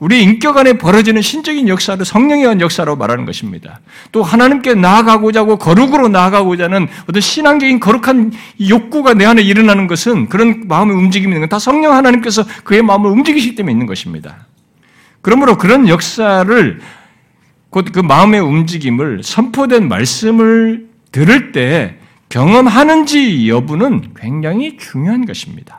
[SPEAKER 1] 우리 인격 안에 벌어지는 신적인 역사를 성령에 의한 역사로 말하는 것입니다. 또 하나님께 나아가고자 하고 거룩으로 나아가고자 하는 어떤 신앙적인 거룩한 욕구가 내 안에 일어나는 것은 그런 마음의 움직임이 있는 건 다 성령 하나님께서 그의 마음을 움직이시기 때문에 있는 것입니다. 그러므로 그런 역사를 곧 그 마음의 움직임을 선포된 말씀을 들을 때 경험하는지 여부는 굉장히 중요한 것입니다.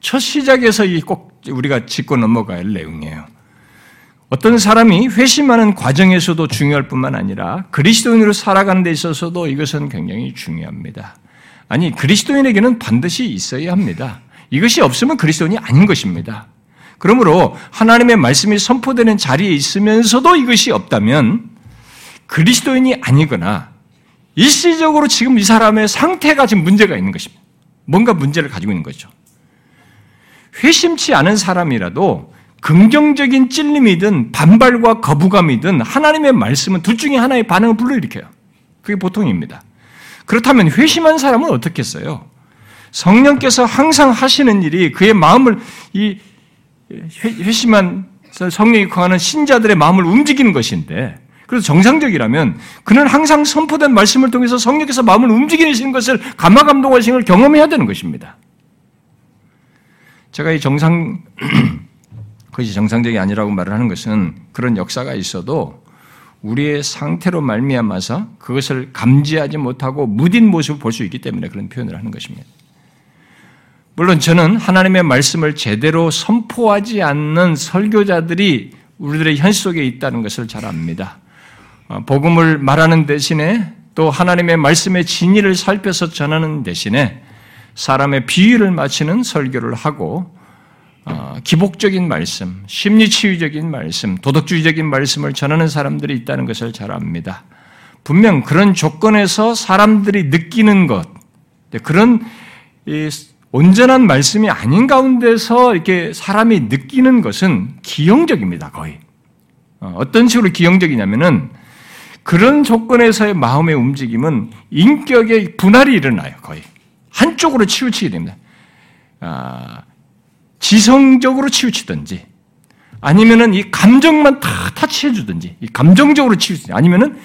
[SPEAKER 1] 첫 시작에서 꼭 우리가 짚고 넘어갈 내용이에요. 어떤 사람이 회심하는 과정에서도 중요할 뿐만 아니라 그리스도인으로 살아가는 데 있어서도 이것은 굉장히 중요합니다. 아니, 그리스도인에게는 반드시 있어야 합니다. 이것이 없으면 그리스도인이 아닌 것입니다. 그러므로 하나님의 말씀이 선포되는 자리에 있으면서도 이것이 없다면 그리스도인이 아니거나 일시적으로 지금 이 사람의 상태가 지금 문제가 있는 것입니다. 뭔가 문제를 가지고 있는 거죠. 회심치 않은 사람이라도 긍정적인 찔림이든 반발과 거부감이든 하나님의 말씀은 둘 중에 하나의 반응을 불러일으켜요. 그게 보통입니다. 그렇다면 회심한 사람은 어떻겠어요? 성령께서 항상 하시는 일이 그의 마음을 이 회심한 성령이 거하는 신자들의 마음을 움직이는 것인데 그래서 정상적이라면 그는 항상 선포된 말씀을 통해서 성령께서 마음을 움직이시는 것을 감화 감동하시는 걸 경험해야 되는 것입니다. 제가 이 정상 그것이 정상적이 아니라고 말을 하는 것은 그런 역사가 있어도 우리의 상태로 말미암아서 그것을 감지하지 못하고 무딘 모습을 볼 수 있기 때문에 그런 표현을 하는 것입니다. 물론 저는 하나님의 말씀을 제대로 선포하지 않는 설교자들이 우리들의 현실 속에 있다는 것을 잘 압니다. 어, 복음을 말하는 대신에 또 하나님의 말씀의 진리를 살펴서 전하는 대신에 사람의 비유를 맞추는 설교를 하고 어, 기복적인 말씀, 심리치유적인 말씀, 도덕주의적인 말씀을 전하는 사람들이 있다는 것을 잘 압니다. 분명 그런 조건에서 사람들이 느끼는 것, 그런 온전한 말씀이 아닌 가운데서 이렇게 사람이 느끼는 것은 기형적입니다, 거의. 어, 어떤 식으로 기형적이냐면은 그런 조건에서의 마음의 움직임은 인격의 분할이 일어나요, 거의. 한쪽으로 치우치게 됩니다. 아, 지성적으로 치우치든지, 아니면은 이 감정만 다 타치해 주든지, 이 감정적으로 치우치든지, 아니면은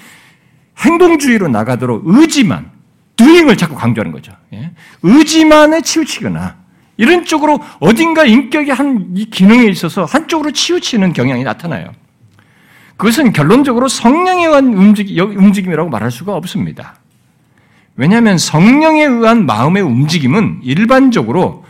[SPEAKER 1] 행동주의로 나가도록 의지만, 두잉을 자꾸 강조하는 거죠. 예? 의지만에 치우치거나 이런 쪽으로 어딘가 인격의 한 이 기능에 있어서 한쪽으로 치우치는 경향이 나타나요. 그것은 결론적으로 성령에 의한 움직임이라고 말할 수가 없습니다. 왜냐하면 성령에 의한 마음의 움직임은 일반적으로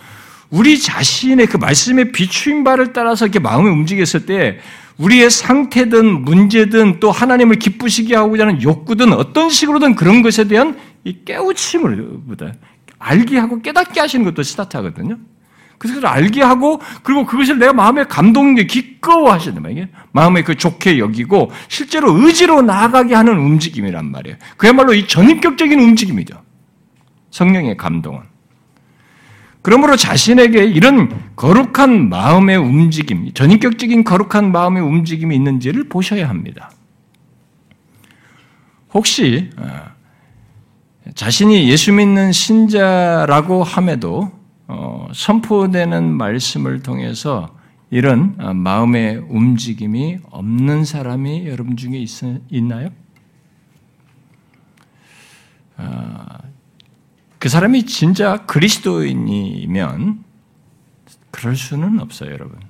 [SPEAKER 1] 우리 자신의 그 말씀의 비추인 바를 따라서 이렇게 마음이 움직였을 때 우리의 상태든 문제든 또 하나님을 기쁘시게 하고자 하는 욕구든 어떤 식으로든 그런 것에 대한 이 깨우침을 보다 알게 하고 깨닫게 하시는 것도 스타트하거든요. 그걸 알게 하고 그리고 그것을 내가 마음에 감동에 기꺼워하시는 말이에요. 마음에 그 좋게 여기고 실제로 의지로 나아가게 하는 움직임이란 말이에요. 그야말로 이 전인격적인 움직임이죠. 성령의 감동은. 그러므로 자신에게 이런 거룩한 마음의 움직임, 전인격적인 거룩한 마음의 움직임이 있는지를 보셔야 합니다. 혹시 어, 자신이 예수 믿는 신자라고 함에도 어, 선포되는 말씀을 통해서 이런 어, 마음의 움직임이 없는 사람이 여러분 중에 있, 나요 어, 그 사람이 진짜 그리스도인이면 그럴 수는 없어요, 여러분.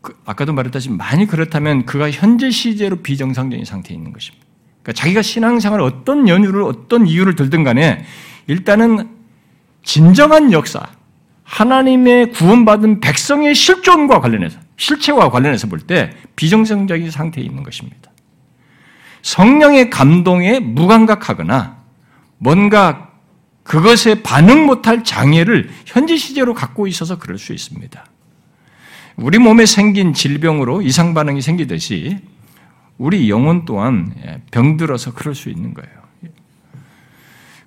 [SPEAKER 1] 그, 아까도 말했다시 만약 그렇다면 그가 현재 시제로 비정상적인 상태에 있는 것입니다. 그러니까 자기가 신앙생활 어떤 연유를 어떤 이유를 들든 간에 일단은 진정한 역사, 하나님의 구원받은 백성의 실존과 관련해서 실체와 관련해서 볼 때 비정상적인 상태에 있는 것입니다. 성령의 감동에 무감각하거나 뭔가 그것에 반응 못할 장애를 현지 시제로 갖고 있어서 그럴 수 있습니다. 우리 몸에 생긴 질병으로 이상 반응이 생기듯이 우리 영혼 또한 예, 병들어서 그럴 수 있는 거예요.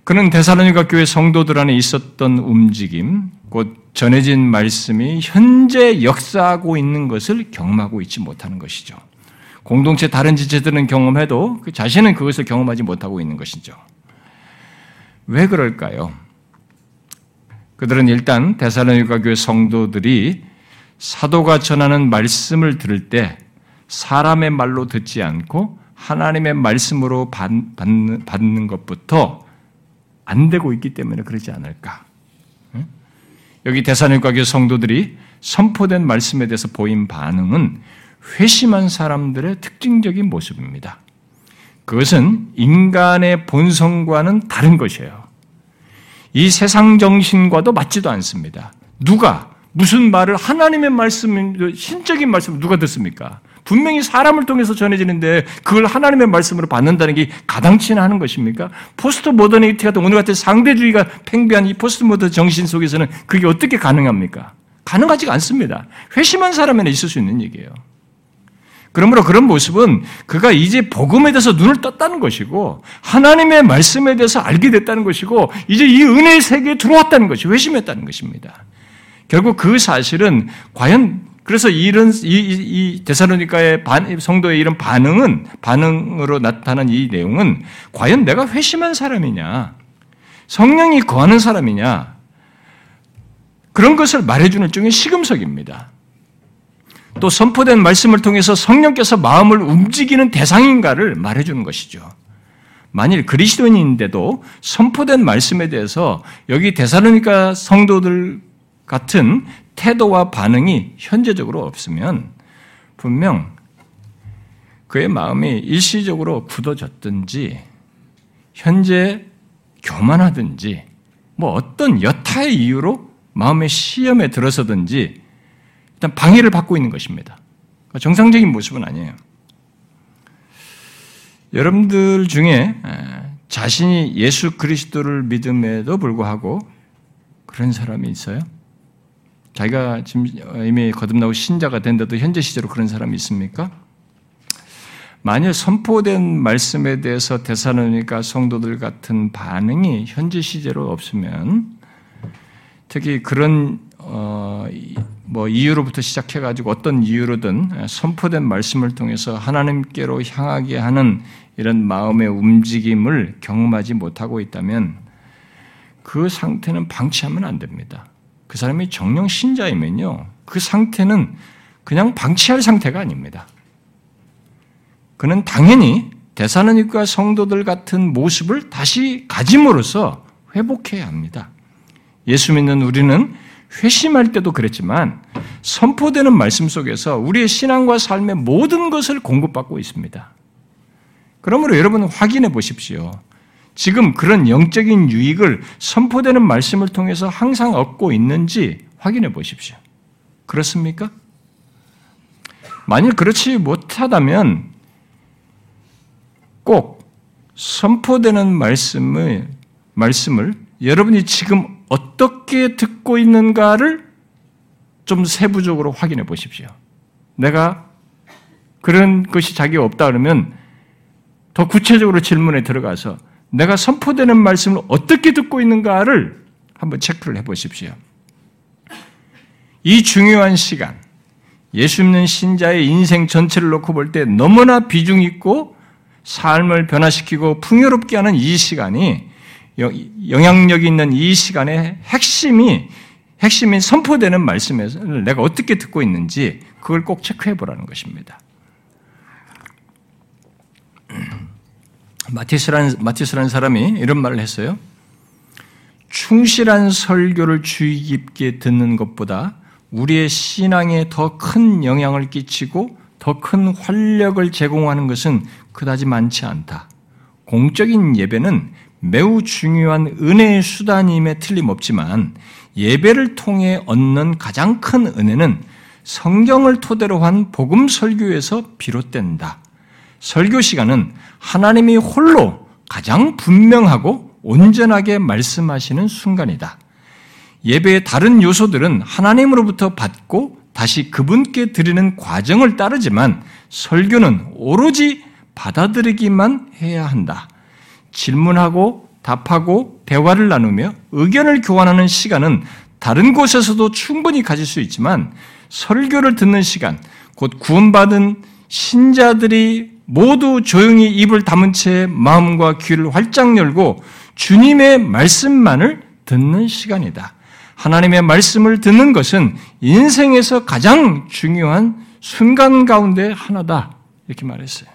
[SPEAKER 1] 그는 데살로니가 교회 성도들 안에 있었던 움직임, 곧 전해진 말씀이 현재 역사하고 있는 것을 경험하고 있지 못하는 것이죠. 공동체 다른 지체들은 경험해도 그 자신은 그것을 경험하지 못하고 있는 것이죠. 왜 그럴까요? 그들은 일단 데살로니가 교회 성도들이 사도가 전하는 말씀을 들을 때 사람의 말로 듣지 않고 하나님의 말씀으로 받는 것부터 안 되고 있기 때문에 그러지 않을까. 여기 대사님과 교 성도들이 선포된 말씀에 대해서 보인 반응은 회심한 사람들의 특징적인 모습입니다. 그것은 인간의 본성과는 다른 것이에요. 이 세상 정신과도 맞지도 않습니다. 누가 무슨 말을 하나님의 말씀, 신적인 말씀을 누가 듣습니까? 분명히 사람을 통해서 전해지는데 그걸 하나님의 말씀으로 받는다는 게 가당치나 하는 것입니까? postmodernity 같은 오늘 같은 상대주의가 팽배한 이 포스트모던 정신 속에서는 그게 어떻게 가능합니까? 가능하지가 않습니다. 회심한 사람에는 있을 수 있는 얘기예요. 그러므로 그런 모습은 그가 이제 복음에 대해서 눈을 떴다는 것이고 하나님의 말씀에 대해서 알게 됐다는 것이고 이제 이 은혜의 세계에 들어왔다는 것이 회심했다는 것입니다. 결국 그 사실은 과연 그래서 이런 이, 이 데살로니카의 반, 성도의 이런 반응은 반응으로 나타난 이 내용은 과연 내가 회심한 사람이냐, 성령이 거하는 사람이냐 그런 것을 말해주는 중에 시금석입니다. 또 선포된 말씀을 통해서 성령께서 마음을 움직이는 대상인가를 말해주는 것이죠. 만일 그리스도인인데도 선포된 말씀에 대해서 여기 대사로니까 성도들 같은 태도와 반응이 현재적으로 없으면 분명 그의 마음이 일시적으로 굳어졌든지 현재 교만하든지 뭐 어떤 여타의 이유로 마음의 시험에 들어서든지 일단 방해를 받고 있는 것입니다. 그러니까 정상적인 모습은 아니에요. 여러분들 중에 자신이 예수 그리스도를 믿음에도 불구하고 그런 사람이 있어요? 자기가 지금 이미 거듭나고 신자가 된데도 현재 시제로 그런 사람이 있습니까? 만일 선포된 말씀에 대해서 대사로니까 성도들 같은 반응이 현재 시제로 없으면 특히 그런 어, 뭐 이유로부터 시작해가지고 어떤 이유로든 선포된 말씀을 통해서 하나님께로 향하게 하는 이런 마음의 움직임을 경험하지 못하고 있다면 그 상태는 방치하면 안 됩니다. 그 사람이 정령 신자이면요. 그 상태는 그냥 방치할 상태가 아닙니다. 그는 당연히 대사로니까 성도들 같은 모습을 다시 가짐으로써 회복해야 합니다. 예수 믿는 우리는 회심할 때도 그랬지만 선포되는 말씀 속에서 우리의 신앙과 삶의 모든 것을 공급받고 있습니다. 그러므로 여러분은 확인해 보십시오. 지금 그런 영적인 유익을 선포되는 말씀을 통해서 항상 얻고 있는지 확인해 보십시오. 그렇습니까? 만일 그렇지 못하다면 꼭 선포되는 말씀을, 말씀을 여러분이 지금 어떻게 듣고 있는가를 좀 세부적으로 확인해 보십시오. 내가 그런 것이 자기가 없다 그러면 더 구체적으로 질문에 들어가서 내가 선포되는 말씀을 어떻게 듣고 있는가를 한번 체크를 해 보십시오. 이 중요한 시간, 예수 믿는 신자의 인생 전체를 놓고 볼 때 너무나 비중 있고 삶을 변화시키고 풍요롭게 하는 이 시간이 영향력 있는 이 시간의 핵심이 핵심인 선포되는 말씀에서 내가 어떻게 듣고 있는지 그걸 꼭 체크해 보라는 것입니다. 마티스라는 마티스라는 사람이 이런 말을 했어요. 충실한 설교를 주의 깊게 듣는 것보다 우리의 신앙에 더 큰 영향을 끼치고 더 큰 활력을 제공하는 것은 그다지 많지 않다. 공적인 예배는 매우 중요한 은혜의 수단임에 틀림없지만 예배를 통해 얻는 가장 큰 은혜는 성경을 토대로 한 복음 설교에서 비롯된다. 설교 시간은 하나님이 홀로 가장 분명하고 온전하게 말씀하시는 순간이다. 예배의 다른 요소들은 하나님으로부터 받고 다시 그분께 드리는 과정을 따르지만 설교는 오로지 받아들이기만 해야 한다. 질문하고 답하고 대화를 나누며 의견을 교환하는 시간은 다른 곳에서도 충분히 가질 수 있지만 설교를 듣는 시간, 곧 구원받은 신자들이 모두 조용히 입을 다문 채 마음과 귀를 활짝 열고 주님의 말씀만을 듣는 시간이다. 하나님의 말씀을 듣는 것은 인생에서 가장 중요한 순간 가운데 하나다. 이렇게 말했어요.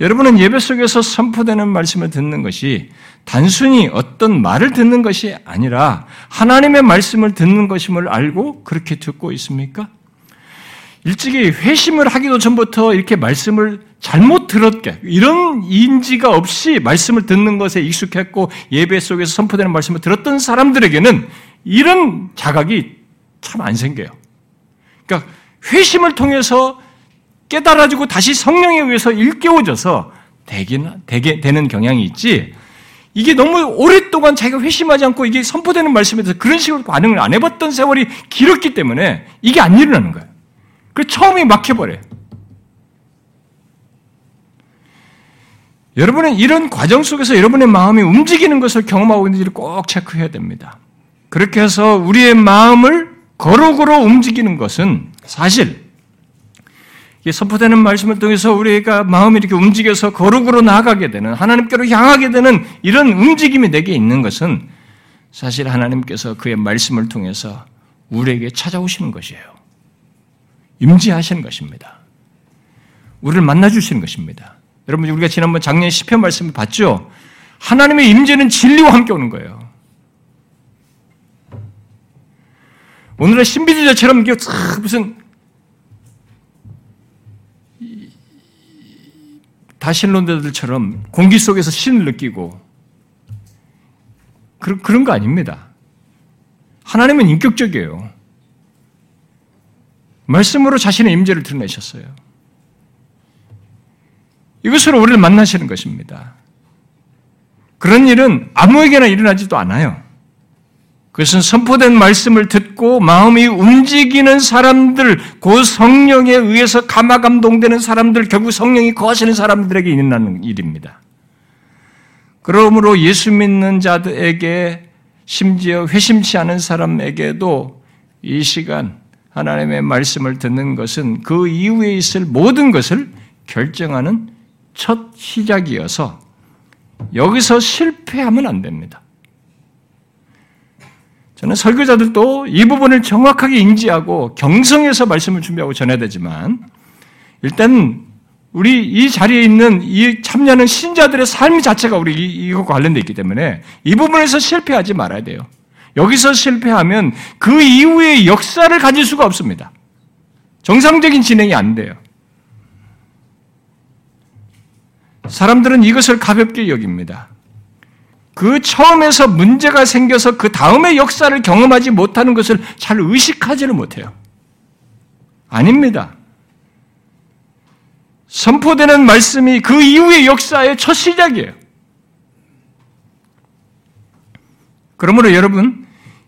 [SPEAKER 1] 여러분은 예배 속에서 선포되는 말씀을 듣는 것이 단순히 어떤 말을 듣는 것이 아니라 하나님의 말씀을 듣는 것임을 알고 그렇게 듣고 있습니까? 일찍이 회심을 하기도 전부터 이렇게 말씀을 잘못 들었게 이런 인지가 없이 말씀을 듣는 것에 익숙했고 예배 속에서 선포되는 말씀을 들었던 사람들에게는 이런 자각이 참 안 생겨요. 그러니까 회심을 통해서 깨달아지고 다시 성령에 의해서 일깨워져서 되긴, 되게 되는 경향이 있지, 이게 너무 오랫동안 자기가 회심하지 않고 이게 선포되는 말씀에 대해서 그런 식으로 반응을 안 해봤던 세월이 길었기 때문에 이게 안 일어나는 거예요. 그 처음이 막혀버려요. 여러분은 이런 과정 속에서 여러분의 마음이 움직이는 것을 경험하고 있는지를 꼭 체크해야 됩니다. 그렇게 해서 우리의 마음을 거룩으로 움직이는 것은 사실 선포되는 말씀을 통해서 우리가 마음이 이렇게 움직여서 거룩으로 나아가게 되는 하나님께로 향하게 되는 이런 움직임이 내게 있는 것은 사실 하나님께서 그의 말씀을 통해서 우리에게 찾아오시는 것이에요.
[SPEAKER 2] 임재하시는 것입니다. 우리를 만나 주시는 것입니다. 여러분 우리가 지난번 작년 시편 말씀을 봤죠. 하나님의 임재는 진리와 함께 오는 거예요. 오늘의 신비주의자처럼 이게 무슨 다신론자들처럼 공기 속에서 신을 느끼고 그런, 그런 거 아닙니다. 하나님은 인격적이에요. 말씀으로 자신의 임재를 드러내셨어요. 이것으로 우리를 만나시는 것입니다. 그런 일은 아무에게나 일어나지도 않아요. 그것은 선포된 말씀을 듣고 마음이 움직이는 사람들, 그 성령에 의해서 감화감동되는 사람들, 결국 성령이 거하시는 사람들에게 일어나는 일입니다. 그러므로 예수 믿는 자들에게 심지어 회심치 않은 사람에게도 이 시간 하나님의 말씀을 듣는 것은 그 이후에 있을 모든 것을 결정하는 첫 시작이어서 여기서 실패하면 안 됩니다. 저는 설교자들도 이 부분을 정확하게 인지하고 경성해서 말씀을 준비하고 전해야 되지만 일단 우리 이 자리에 있는 이 참여하는 신자들의 삶 자체가 우리 이것과 관련되어 있기 때문에 이 부분에서 실패하지 말아야 돼요. 여기서 실패하면 그 이후의 역사를 가질 수가 없습니다. 정상적인 진행이 안 돼요. 사람들은 이것을 가볍게 여깁니다. 그 처음에서 문제가 생겨서 그 다음의 역사를 경험하지 못하는 것을 잘 의식하지를 못해요. 아닙니다. 선포되는 말씀이 그 이후의 역사의 첫 시작이에요. 그러므로 여러분,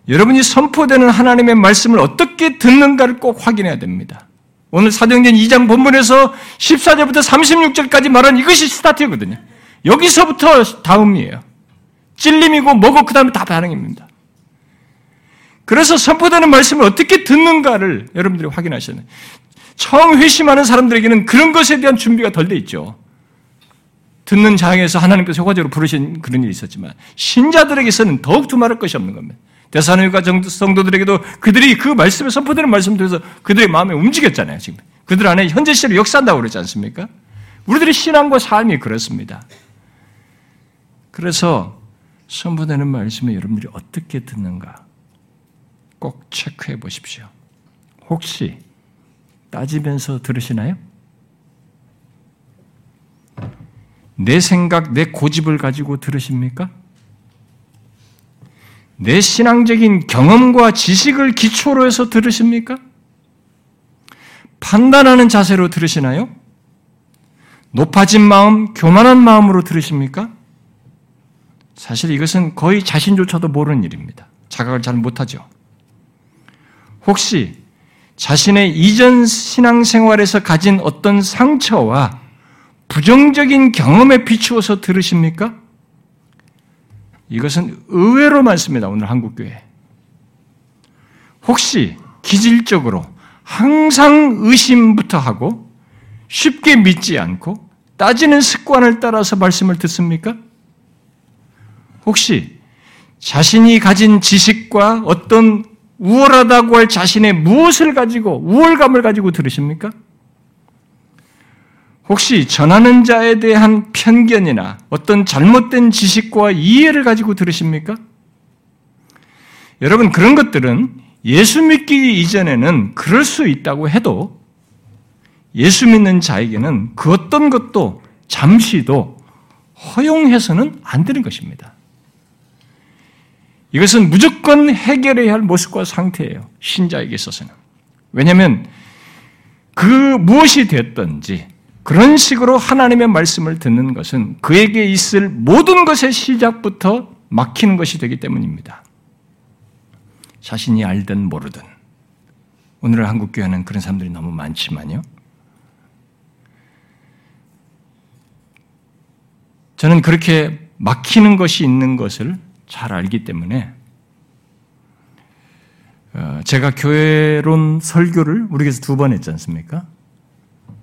[SPEAKER 2] 여러분이 선포되는 하나님의 말씀을 어떻게 듣는가를 꼭 확인해야 됩니다. 오늘 사도행전 2장 본문에서 14절부터 36절까지 말한 이것이 스타트거든요. 여기서부터 다음이에요. 찔림이고 뭐고 그 다음에 다 반응입니다. 그래서 선포되는 말씀을 어떻게 듣는가를 여러분들이 돼요. 처음 회심하는 사람들에게는 그런 것에 대한 준비가 덜 돼 있죠. 듣는 장에서 하나님께서 효과적으로 부르신 그런 일이 있었지만 신자들에게서는 더욱 두말할 것이 없는 겁니다. 대사노니가 성도들에게도 그들이 그 말씀에 선포되는 말씀 들어서 그들의 마음에 움직였잖아요. 지금 그들 안에 현재 시를 역사한다고 그러지 않습니까? 우리들의 신앙과 삶이 그렇습니다. 그래서 선포되는 말씀에 여러분들이 어떻게 듣는가 꼭 체크해 보십시오. 혹시 따지면서 들으시나요? 내 생각, 내 고집을 가지고 들으십니까? 내 신앙적인 경험과 지식을 기초로 해서 들으십니까? 판단하는 자세로 들으시나요? 높아진 마음, 교만한 마음으로 들으십니까? 사실 이것은 거의 자신조차도 모르는 일입니다. 자각을 잘 못하죠. 혹시 자신의 이전 신앙생활에서 가진 어떤 상처와 부정적인 경험에 비추어서 들으십니까? 이것은 의외로 많습니다. 오늘 한국교회. 혹시 기질적으로 항상 의심부터 하고 쉽게 믿지 않고 따지는 습관을 따라서 말씀을 듣습니까? 혹시 자신이 가진 지식과 어떤 우월하다고 할 자신의 무엇을 가지고 우월감을 가지고 들으십니까? 혹시 전하는 자에 대한 편견이나 어떤 잘못된 지식과 이해를 가지고 들으십니까? 여러분 그런 것들은 예수 믿기 이전에는 그럴 수 있다고 해도 예수 믿는 자에게는 그 어떤 것도 잠시도 허용해서는 안 되는 것입니다. 이것은 무조건 해결해야 할 모습과 상태예요. 신자에게 있어서는. 왜냐하면 그 무엇이 됐든지 그런 식으로 하나님의 말씀을 듣는 것은 그에게 있을 모든 것의 시작부터 막히는 것이 되기 때문입니다. 자신이 알든 모르든. 오늘 한국 교회는 그런 사람들이 너무 많지만요. 저는 그렇게 막히는 것이 있는 것을 잘 알기 때문에 어, 제가 교회론 설교를 우리에게서 두 번 했지 않습니까?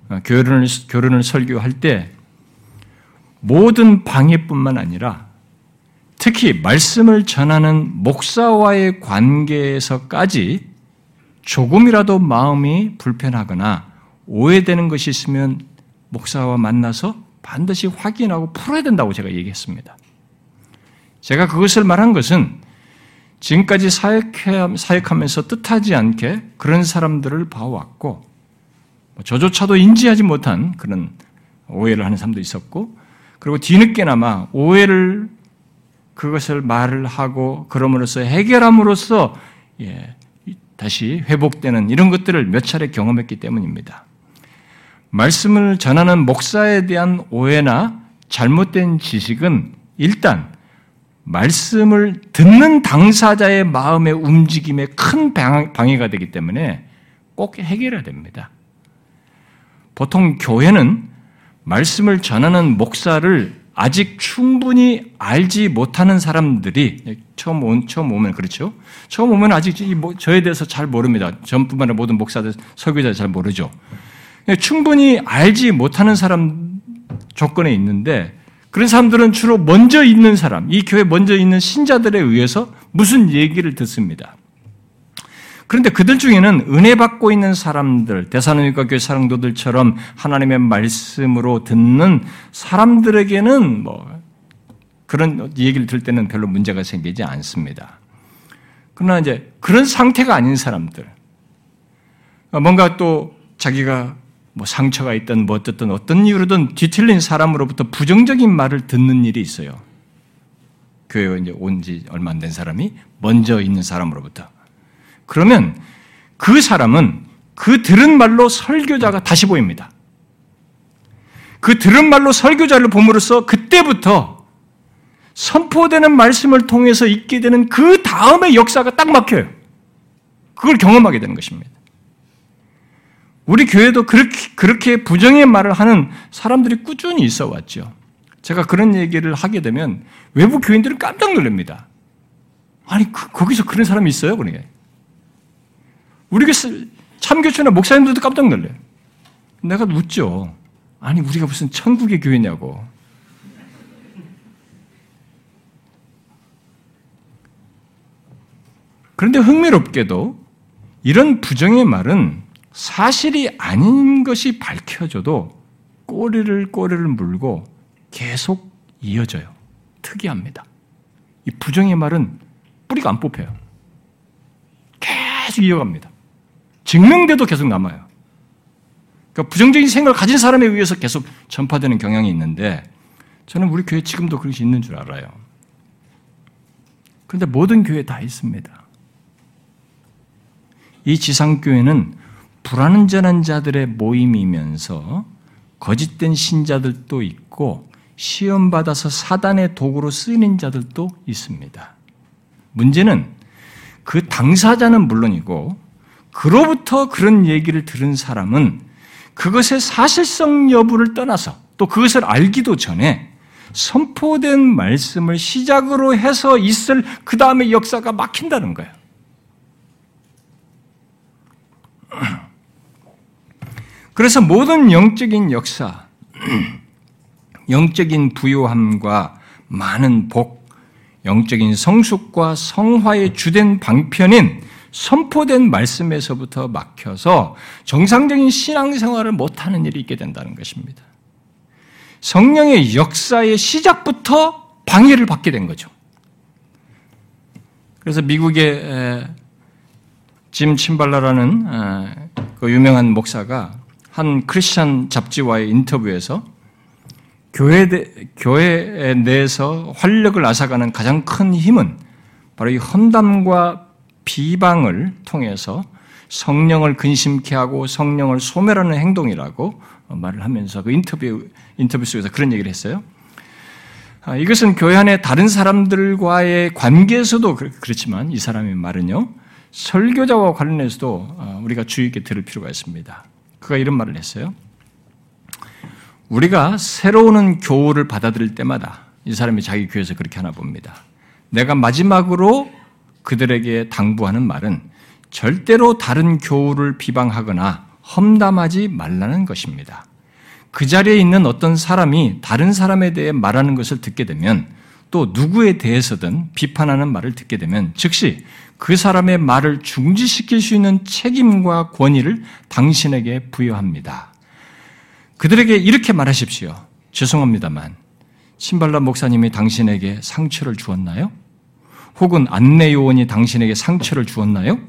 [SPEAKER 2] 어, 교련을, 교련을 설교할 때 모든 방해뿐만 아니라 특히 말씀을 전하는 목사와의 관계에서까지 조금이라도 마음이 불편하거나 오해되는 것이 있으면 목사와 만나서 반드시 확인하고 풀어야 된다고 제가 얘기했습니다. 제가 그것을 말한 것은 지금까지 사역하면서 뜻하지 않게 그런 사람들을 봐왔고 뭐 저조차도 인지하지 못한 그런 오해를 하는 사람도 있었고 그리고 뒤늦게나마 오해를 그것을 말을 하고 그럼으로써 해결함으로써 예, 다시 회복되는 이런 것들을 몇 차례 경험했기 때문입니다. 말씀을 전하는 목사에 대한 오해나 잘못된 지식은 일단 말씀을 듣는 당사자의 마음의 움직임에 큰 방해가 되기 때문에 꼭 해결해야 됩니다. 보통 교회는 말씀을 전하는 목사를 아직 충분히 알지 못하는 사람들이 처음 온 처음 오면 그렇죠. 처음 오면 아직 저에 대해서 잘 모릅니다. 전뿐만 아니라 모든 목사들 설교자 잘 모르죠. 충분히 알지 못하는 사람 조건에 있는데 그런 사람들은 주로 먼저 있는 사람, 이 교회 먼저 있는 신자들에 의해서 무슨 얘기를 듣습니다. 그런데 그들 중에는 은혜 받고 있는 사람들, 대사로니까 교회 사랑도들처럼 하나님의 말씀으로 듣는 사람들에게는 뭐 그런 얘기를 들을 때는 별로 문제가 생기지 않습니다. 그러나 이제 그런 상태가 아닌 사람들, 뭔가 또 자기가 뭐 상처가 있든 뭐 어쨌든 어떤 이유로든 뒤틀린 사람으로부터 부정적인 말을 듣는 일이 있어요. 교회에 이제 온 지 얼마 안 된 사람이 먼저 있는 사람으로부터. 그러면 그 사람은 그 들은 말로 설교자가 다시 보입니다. 그 들은 말로 설교자를 봄으로써 그때부터 선포되는 말씀을 통해서 있게 되는 그 다음의 역사가 딱 막혀요. 그걸 경험하게 되는 것입니다. 우리 교회도 그렇게, 그렇게 부정의 말을 하는 사람들이 꾸준히 있어 왔죠. 제가 그런 얘기를 하게 되면 외부 교인들은 깜짝 놀랍니다. 아니, 그, 거기서 그런 사람이 있어요? 그러게. 우리 교 참교초나 목사님들도 깜짝 놀래요. 내가 묻죠. 아니, 우리가 무슨 천국의 교회냐고. 그런데 흥미롭게도 이런 부정의 말은 사실이 아닌 것이 밝혀져도 꼬리를 꼬리를 물고 계속 이어져요. 특이합니다. 이 부정의 말은 뿌리가 안 뽑혀요. 계속 이어갑니다. 증명돼도 계속 남아요. 그러니까 부정적인 생각을 가진 사람에 의해서 계속 전파되는 경향이 있는데 저는 우리 교회 지금도 그것이 있는 줄 알아요. 그런데 모든 교회 다 있습니다. 이 지상교회는 불안전한 자들의 모임이면서 거짓된 신자들도 있고 시험받아서 사단의 도구로 쓰이는 자들도 있습니다. 문제는 그 당사자는 물론이고 그로부터 그런 얘기를 들은 사람은 그것의 사실성 여부를 떠나서 또 그것을 알기도 전에 선포된 말씀을 시작으로 해서 있을 그 다음에 역사가 막힌다는 거예요. 그래서 모든 영적인 역사, 영적인 부요함과 많은 복, 영적인 성숙과 성화의 주된 방편인 선포된 말씀에서부터 막혀서 정상적인 신앙생활을 못하는 일이 있게 된다는 것입니다. 성령의 역사의 시작부터 방해를 받게 된 거죠. 그래서 미국의 짐 침발라라는 그 유명한 목사가 한 크리스천 잡지와의 인터뷰에서 교회, 교회 내에서 활력을 앗아가는 가장 큰 힘은 바로 이 험담과 비방을 통해서 성령을 근심케 하고 성령을 소멸하는 행동이라고 말을 하면서 그 인터뷰, 인터뷰 속에서 그런 얘기를 했어요. 아, 이것은 교회 안에 다른 사람들과의 관계에서도 그렇지만 이 사람의 말은요, 설교자와 관련해서도 아, 우리가 주의 있게 들을 필요가 있습니다. 그가 이런 말을 했어요. 우리가 새로운 교훈을 받아들일 때마다 이 사람이 자기 교회에서 그렇게 하나 봅니다. 내가 마지막으로 그들에게 당부하는 말은 절대로 다른 교우를 비방하거나 험담하지 말라는 것입니다. 그 자리에 있는 어떤 사람이 다른 사람에 대해 말하는 것을 듣게 되면 또 누구에 대해서든 비판하는 말을 듣게 되면 즉시 그 사람의 말을 중지시킬 수 있는 책임과 권위를 당신에게 부여합니다. 그들에게 이렇게 말하십시오. 죄송합니다만 신발라 목사님이 당신에게 상처를 주었나요? 혹은 안내 요원이 당신에게 상처를 주었나요?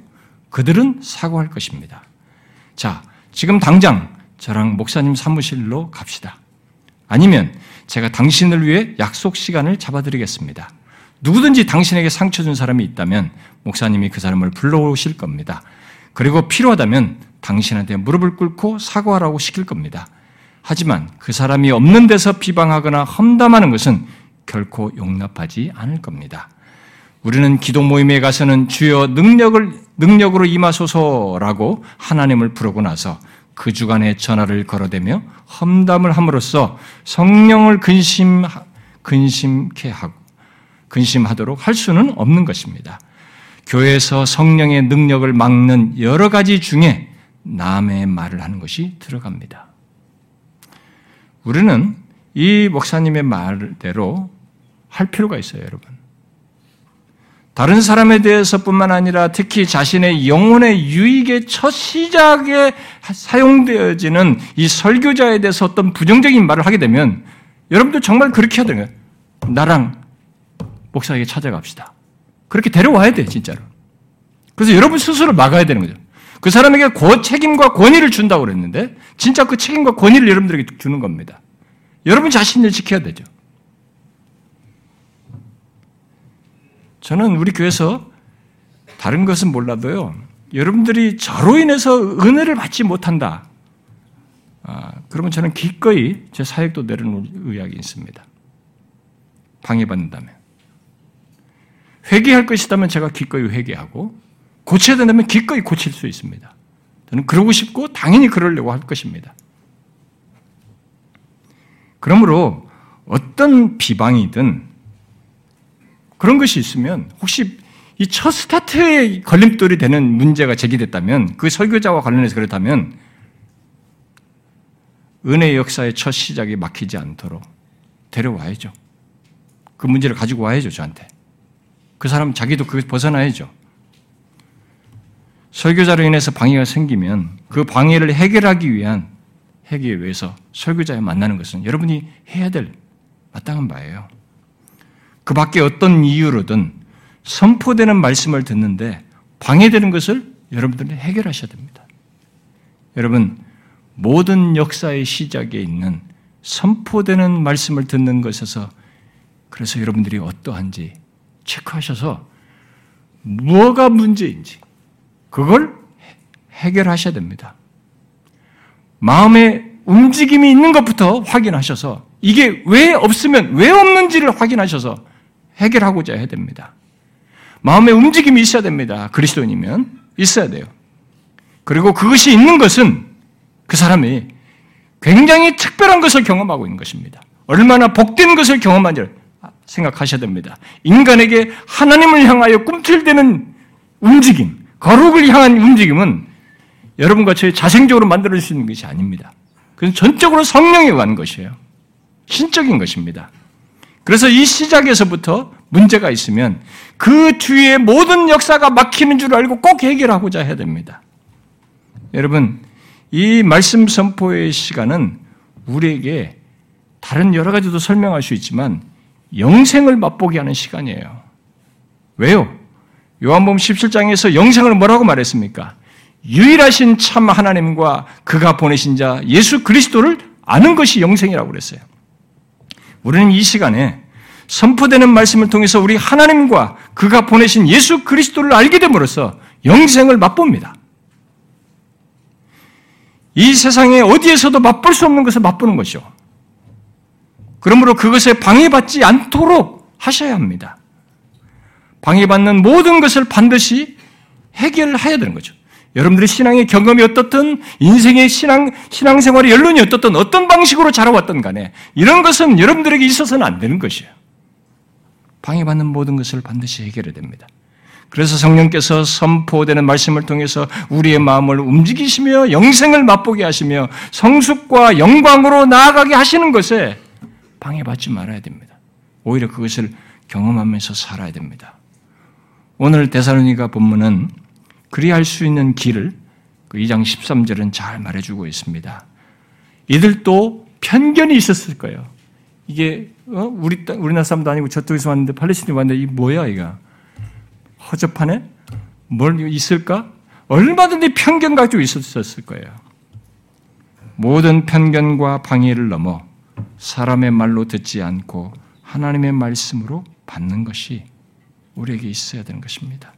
[SPEAKER 2] 그들은 사과할 것입니다. 자, 지금 당장 저랑 목사님 사무실로 갑시다. 아니면 제가 당신을 위해 약속 시간을 잡아드리겠습니다. 누구든지 당신에게 상처 준 사람이 있다면 목사님이 그 사람을 불러오실 겁니다. 그리고 필요하다면 당신한테 무릎을 꿇고 사과하라고 시킬 겁니다. 하지만 그 사람이 없는 데서 비방하거나 험담하는 것은 결코 용납하지 않을 겁니다. 우리는 기도 모임에 가서는 주여 능력을 능력으로 임하소서라고 하나님을 부르고 나서 그 주간에 전화를 걸어대며 험담을 함으로써 성령을 근심 근심케 하고 근심하도록 할 수는 없는 것입니다. 교회에서 성령의 능력을 막는 여러 가지 중에 남의 말을 하는 것이 들어갑니다. 우리는 이 목사님의 말대로 할 필요가 있어요, 여러분. 다른 사람에 대해서뿐만 아니라 특히 자신의 영혼의 유익의 첫 시작에 사용되어지는 이 설교자에 대해서 어떤 부정적인 말을 하게 되면 여러분도 정말 그렇게 해야 거예요. 나랑 목사에게 찾아갑시다. 그렇게 데려와야 돼, 진짜로. 그래서 여러분 스스로 막아야 되는 거죠. 그 사람에게 고, 책임과 권위를 준다고 그랬는데, 진짜 그 책임과 권위를 여러분들에게 주는 겁니다. 여러분 자신을 지켜야 되죠. 저는 우리 교회에서 다른 것은 몰라도요, 여러분들이 저로 인해서 은혜를 받지 못한다. 아, 그러면 저는 기꺼이 제 사역도 내려놓을 의향이 있습니다. 방해받는다면. 회개할 것이다면 제가 기꺼이 회개하고, 고쳐야 된다면 기꺼이 고칠 수 있습니다. 저는 그러고 싶고, 당연히 그러려고 할 것입니다. 그러므로 어떤 비방이든 그런 것이 있으면 혹시 이 첫 스타트에 걸림돌이 되는 문제가 제기됐다면 그 설교자와 관련해서 그렇다면 은혜 역사의 첫 시작이 막히지 않도록 데려와야죠. 그 문제를 가지고 와야죠, 저한테. 그 사람 자기도 그것 벗어나야죠. 설교자로 인해서 방해가 생기면 그 방해를 해결하기 위한 해결에 위해서 설교자에 만나는 것은 여러분이 해야 될 마땅한 바예요. 그 밖에 어떤 이유로든 선포되는 말씀을 듣는데 방해되는 것을 여러분들은 해결하셔야 됩니다. 여러분, 모든 역사의 시작에 있는 선포되는 말씀을 듣는 것에서 그래서 여러분들이 어떠한지 체크하셔서 뭐가 문제인지 그걸 해결하셔야 됩니다. 마음에 움직임이 있는 것부터 확인하셔서 이게 왜 없으면 왜 없는지를 확인하셔서 해결하고자 해야 됩니다. 마음의 움직임이 있어야 됩니다. 그리스도인이면 있어야 돼요. 그리고 그것이 있는 것은 그 사람이 굉장히 특별한 것을 경험하고 있는 것입니다. 얼마나 복된 것을 경험한지 생각하셔야 됩니다. 인간에게 하나님을 향하여 꿈틀대는 움직임, 거룩을 향한 움직임은 여러분과 저의 자생적으로 만들어질 수 있는 것이 아닙니다. 그건 전적으로 성령에 관한 것이에요. 신적인 것입니다. 그래서 이 시작에서부터 문제가 있으면 그 뒤에 모든 역사가 막히는 줄 알고 꼭 해결하고자 해야 됩니다. 여러분, 이 말씀 선포의 시간은 우리에게 다른 여러 가지도 설명할 수 있지만 영생을 맛보게 하는 시간이에요. 왜요? 요한복음 17장에서 영생을 뭐라고 말했습니까? 유일하신 참 하나님과 그가 보내신 자 예수 그리스도를 아는 것이 영생이라고 그랬어요. 우리는 이 시간에 선포되는 말씀을 통해서 우리 하나님과 그가 보내신 예수 그리스도를 알게 됨으로써 영생을 맛봅니다. 이 세상에 어디에서도 맛볼 수 없는 것을 맛보는 것이죠. 그러므로 그것에 방해받지 않도록 하셔야 합니다. 방해받는 모든 것을 반드시 해결해야 되는 거죠. 여러분들의 신앙의 경험이 어떻든 인생의 신앙 신앙생활의 연륜이 어떻든 어떤 방식으로 자라왔던 간에 이런 것은 여러분들에게 있어서는 안 되는 것이에요. 방해받는 모든 것을 반드시 해결해야 됩니다. 그래서 성령께서 선포되는 말씀을 통해서 우리의 마음을 움직이시며 영생을 맛보게 하시며 성숙과 영광으로 나아가게 하시는 것에 방해받지 말아야 됩니다. 오히려 그것을 경험하면서 살아야 됩니다. 오늘 데살로니가 본문은 그리할 수 있는 길을 2장 13절은 잘 말해주고 있습니다. 이들도 편견이 있었을 거예요. 이게 어? 우리 우리나라 사람도 아니고 저쪽에서 왔는데 팔레스틴 왔는데 이 뭐야 이가 허접하네? 뭘 있을까? 얼마든지 편견 가지고 있었을 거예요. 모든 편견과 방해를 넘어 사람의 말로 듣지 않고 하나님의 말씀으로 받는 것이 우리에게 있어야 되는 것입니다.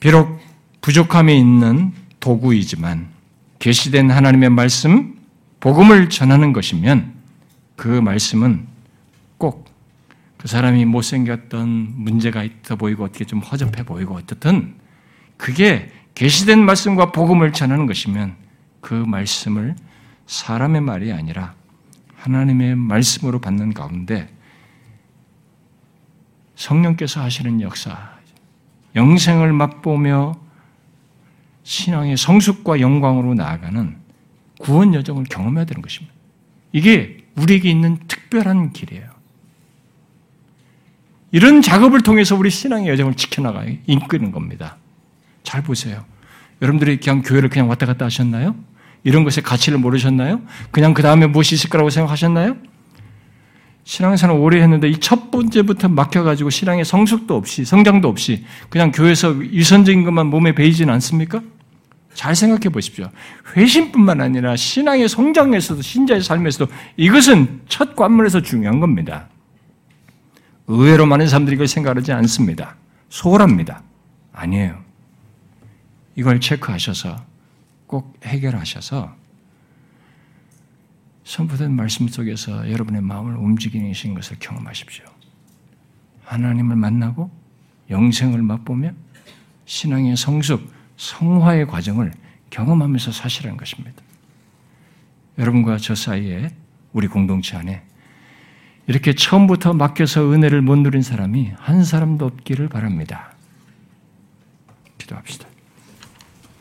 [SPEAKER 2] 비록 부족함이 있는 도구이지만 계시된 하나님의 말씀, 복음을 전하는 것이면 그 말씀은 꼭 그 사람이 못생겼던 문제가 있어 보이고 어떻게 좀 허접해 보이고 어떻든 그게 계시된 말씀과 복음을 전하는 것이면 그 말씀을 사람의 말이 아니라 하나님의 말씀으로 받는 가운데 성령께서 하시는 역사, 영생을 맛보며 신앙의 성숙과 영광으로 나아가는 구원 여정을 경험해야 되는 것입니다. 이게 우리에게 있는 특별한 길이에요. 이런 작업을 통해서 우리 신앙의 여정을 지켜나가 이끄는 겁니다. 잘 보세요. 여러분들이 그냥 교회를 그냥 왔다 갔다 하셨나요? 이런 것의 가치를 모르셨나요? 그냥 그 다음에 무엇이 있을 거라고 생각하셨나요? 신앙생활 오래 했는데 이 첫 번째부터 막혀가지고 신앙의 성숙도 없이 성장도 없이 그냥 교회에서 유선적인 것만 몸에 배이지는 않습니까? 잘 생각해 보십시오. 회심뿐만 아니라 신앙의 성장에서도 신자의 삶에서도 이것은 첫 관문에서 중요한 겁니다. 의외로 많은 사람들이 이걸 생각하지 않습니다. 소홀합니다. 아니에요. 이걸 체크하셔서 꼭 해결하셔서 선포된 말씀 속에서 여러분의 마음을 움직이신 것을 경험하십시오. 하나님을 만나고 영생을 맛보며 신앙의 성숙, 성화의 과정을 경험하면서 사시라는 것입니다. 여러분과 저 사이에 우리 공동체 안에 이렇게 처음부터 맡겨서 은혜를 못 누린 사람이 한 사람도 없기를 바랍니다. 기도합시다.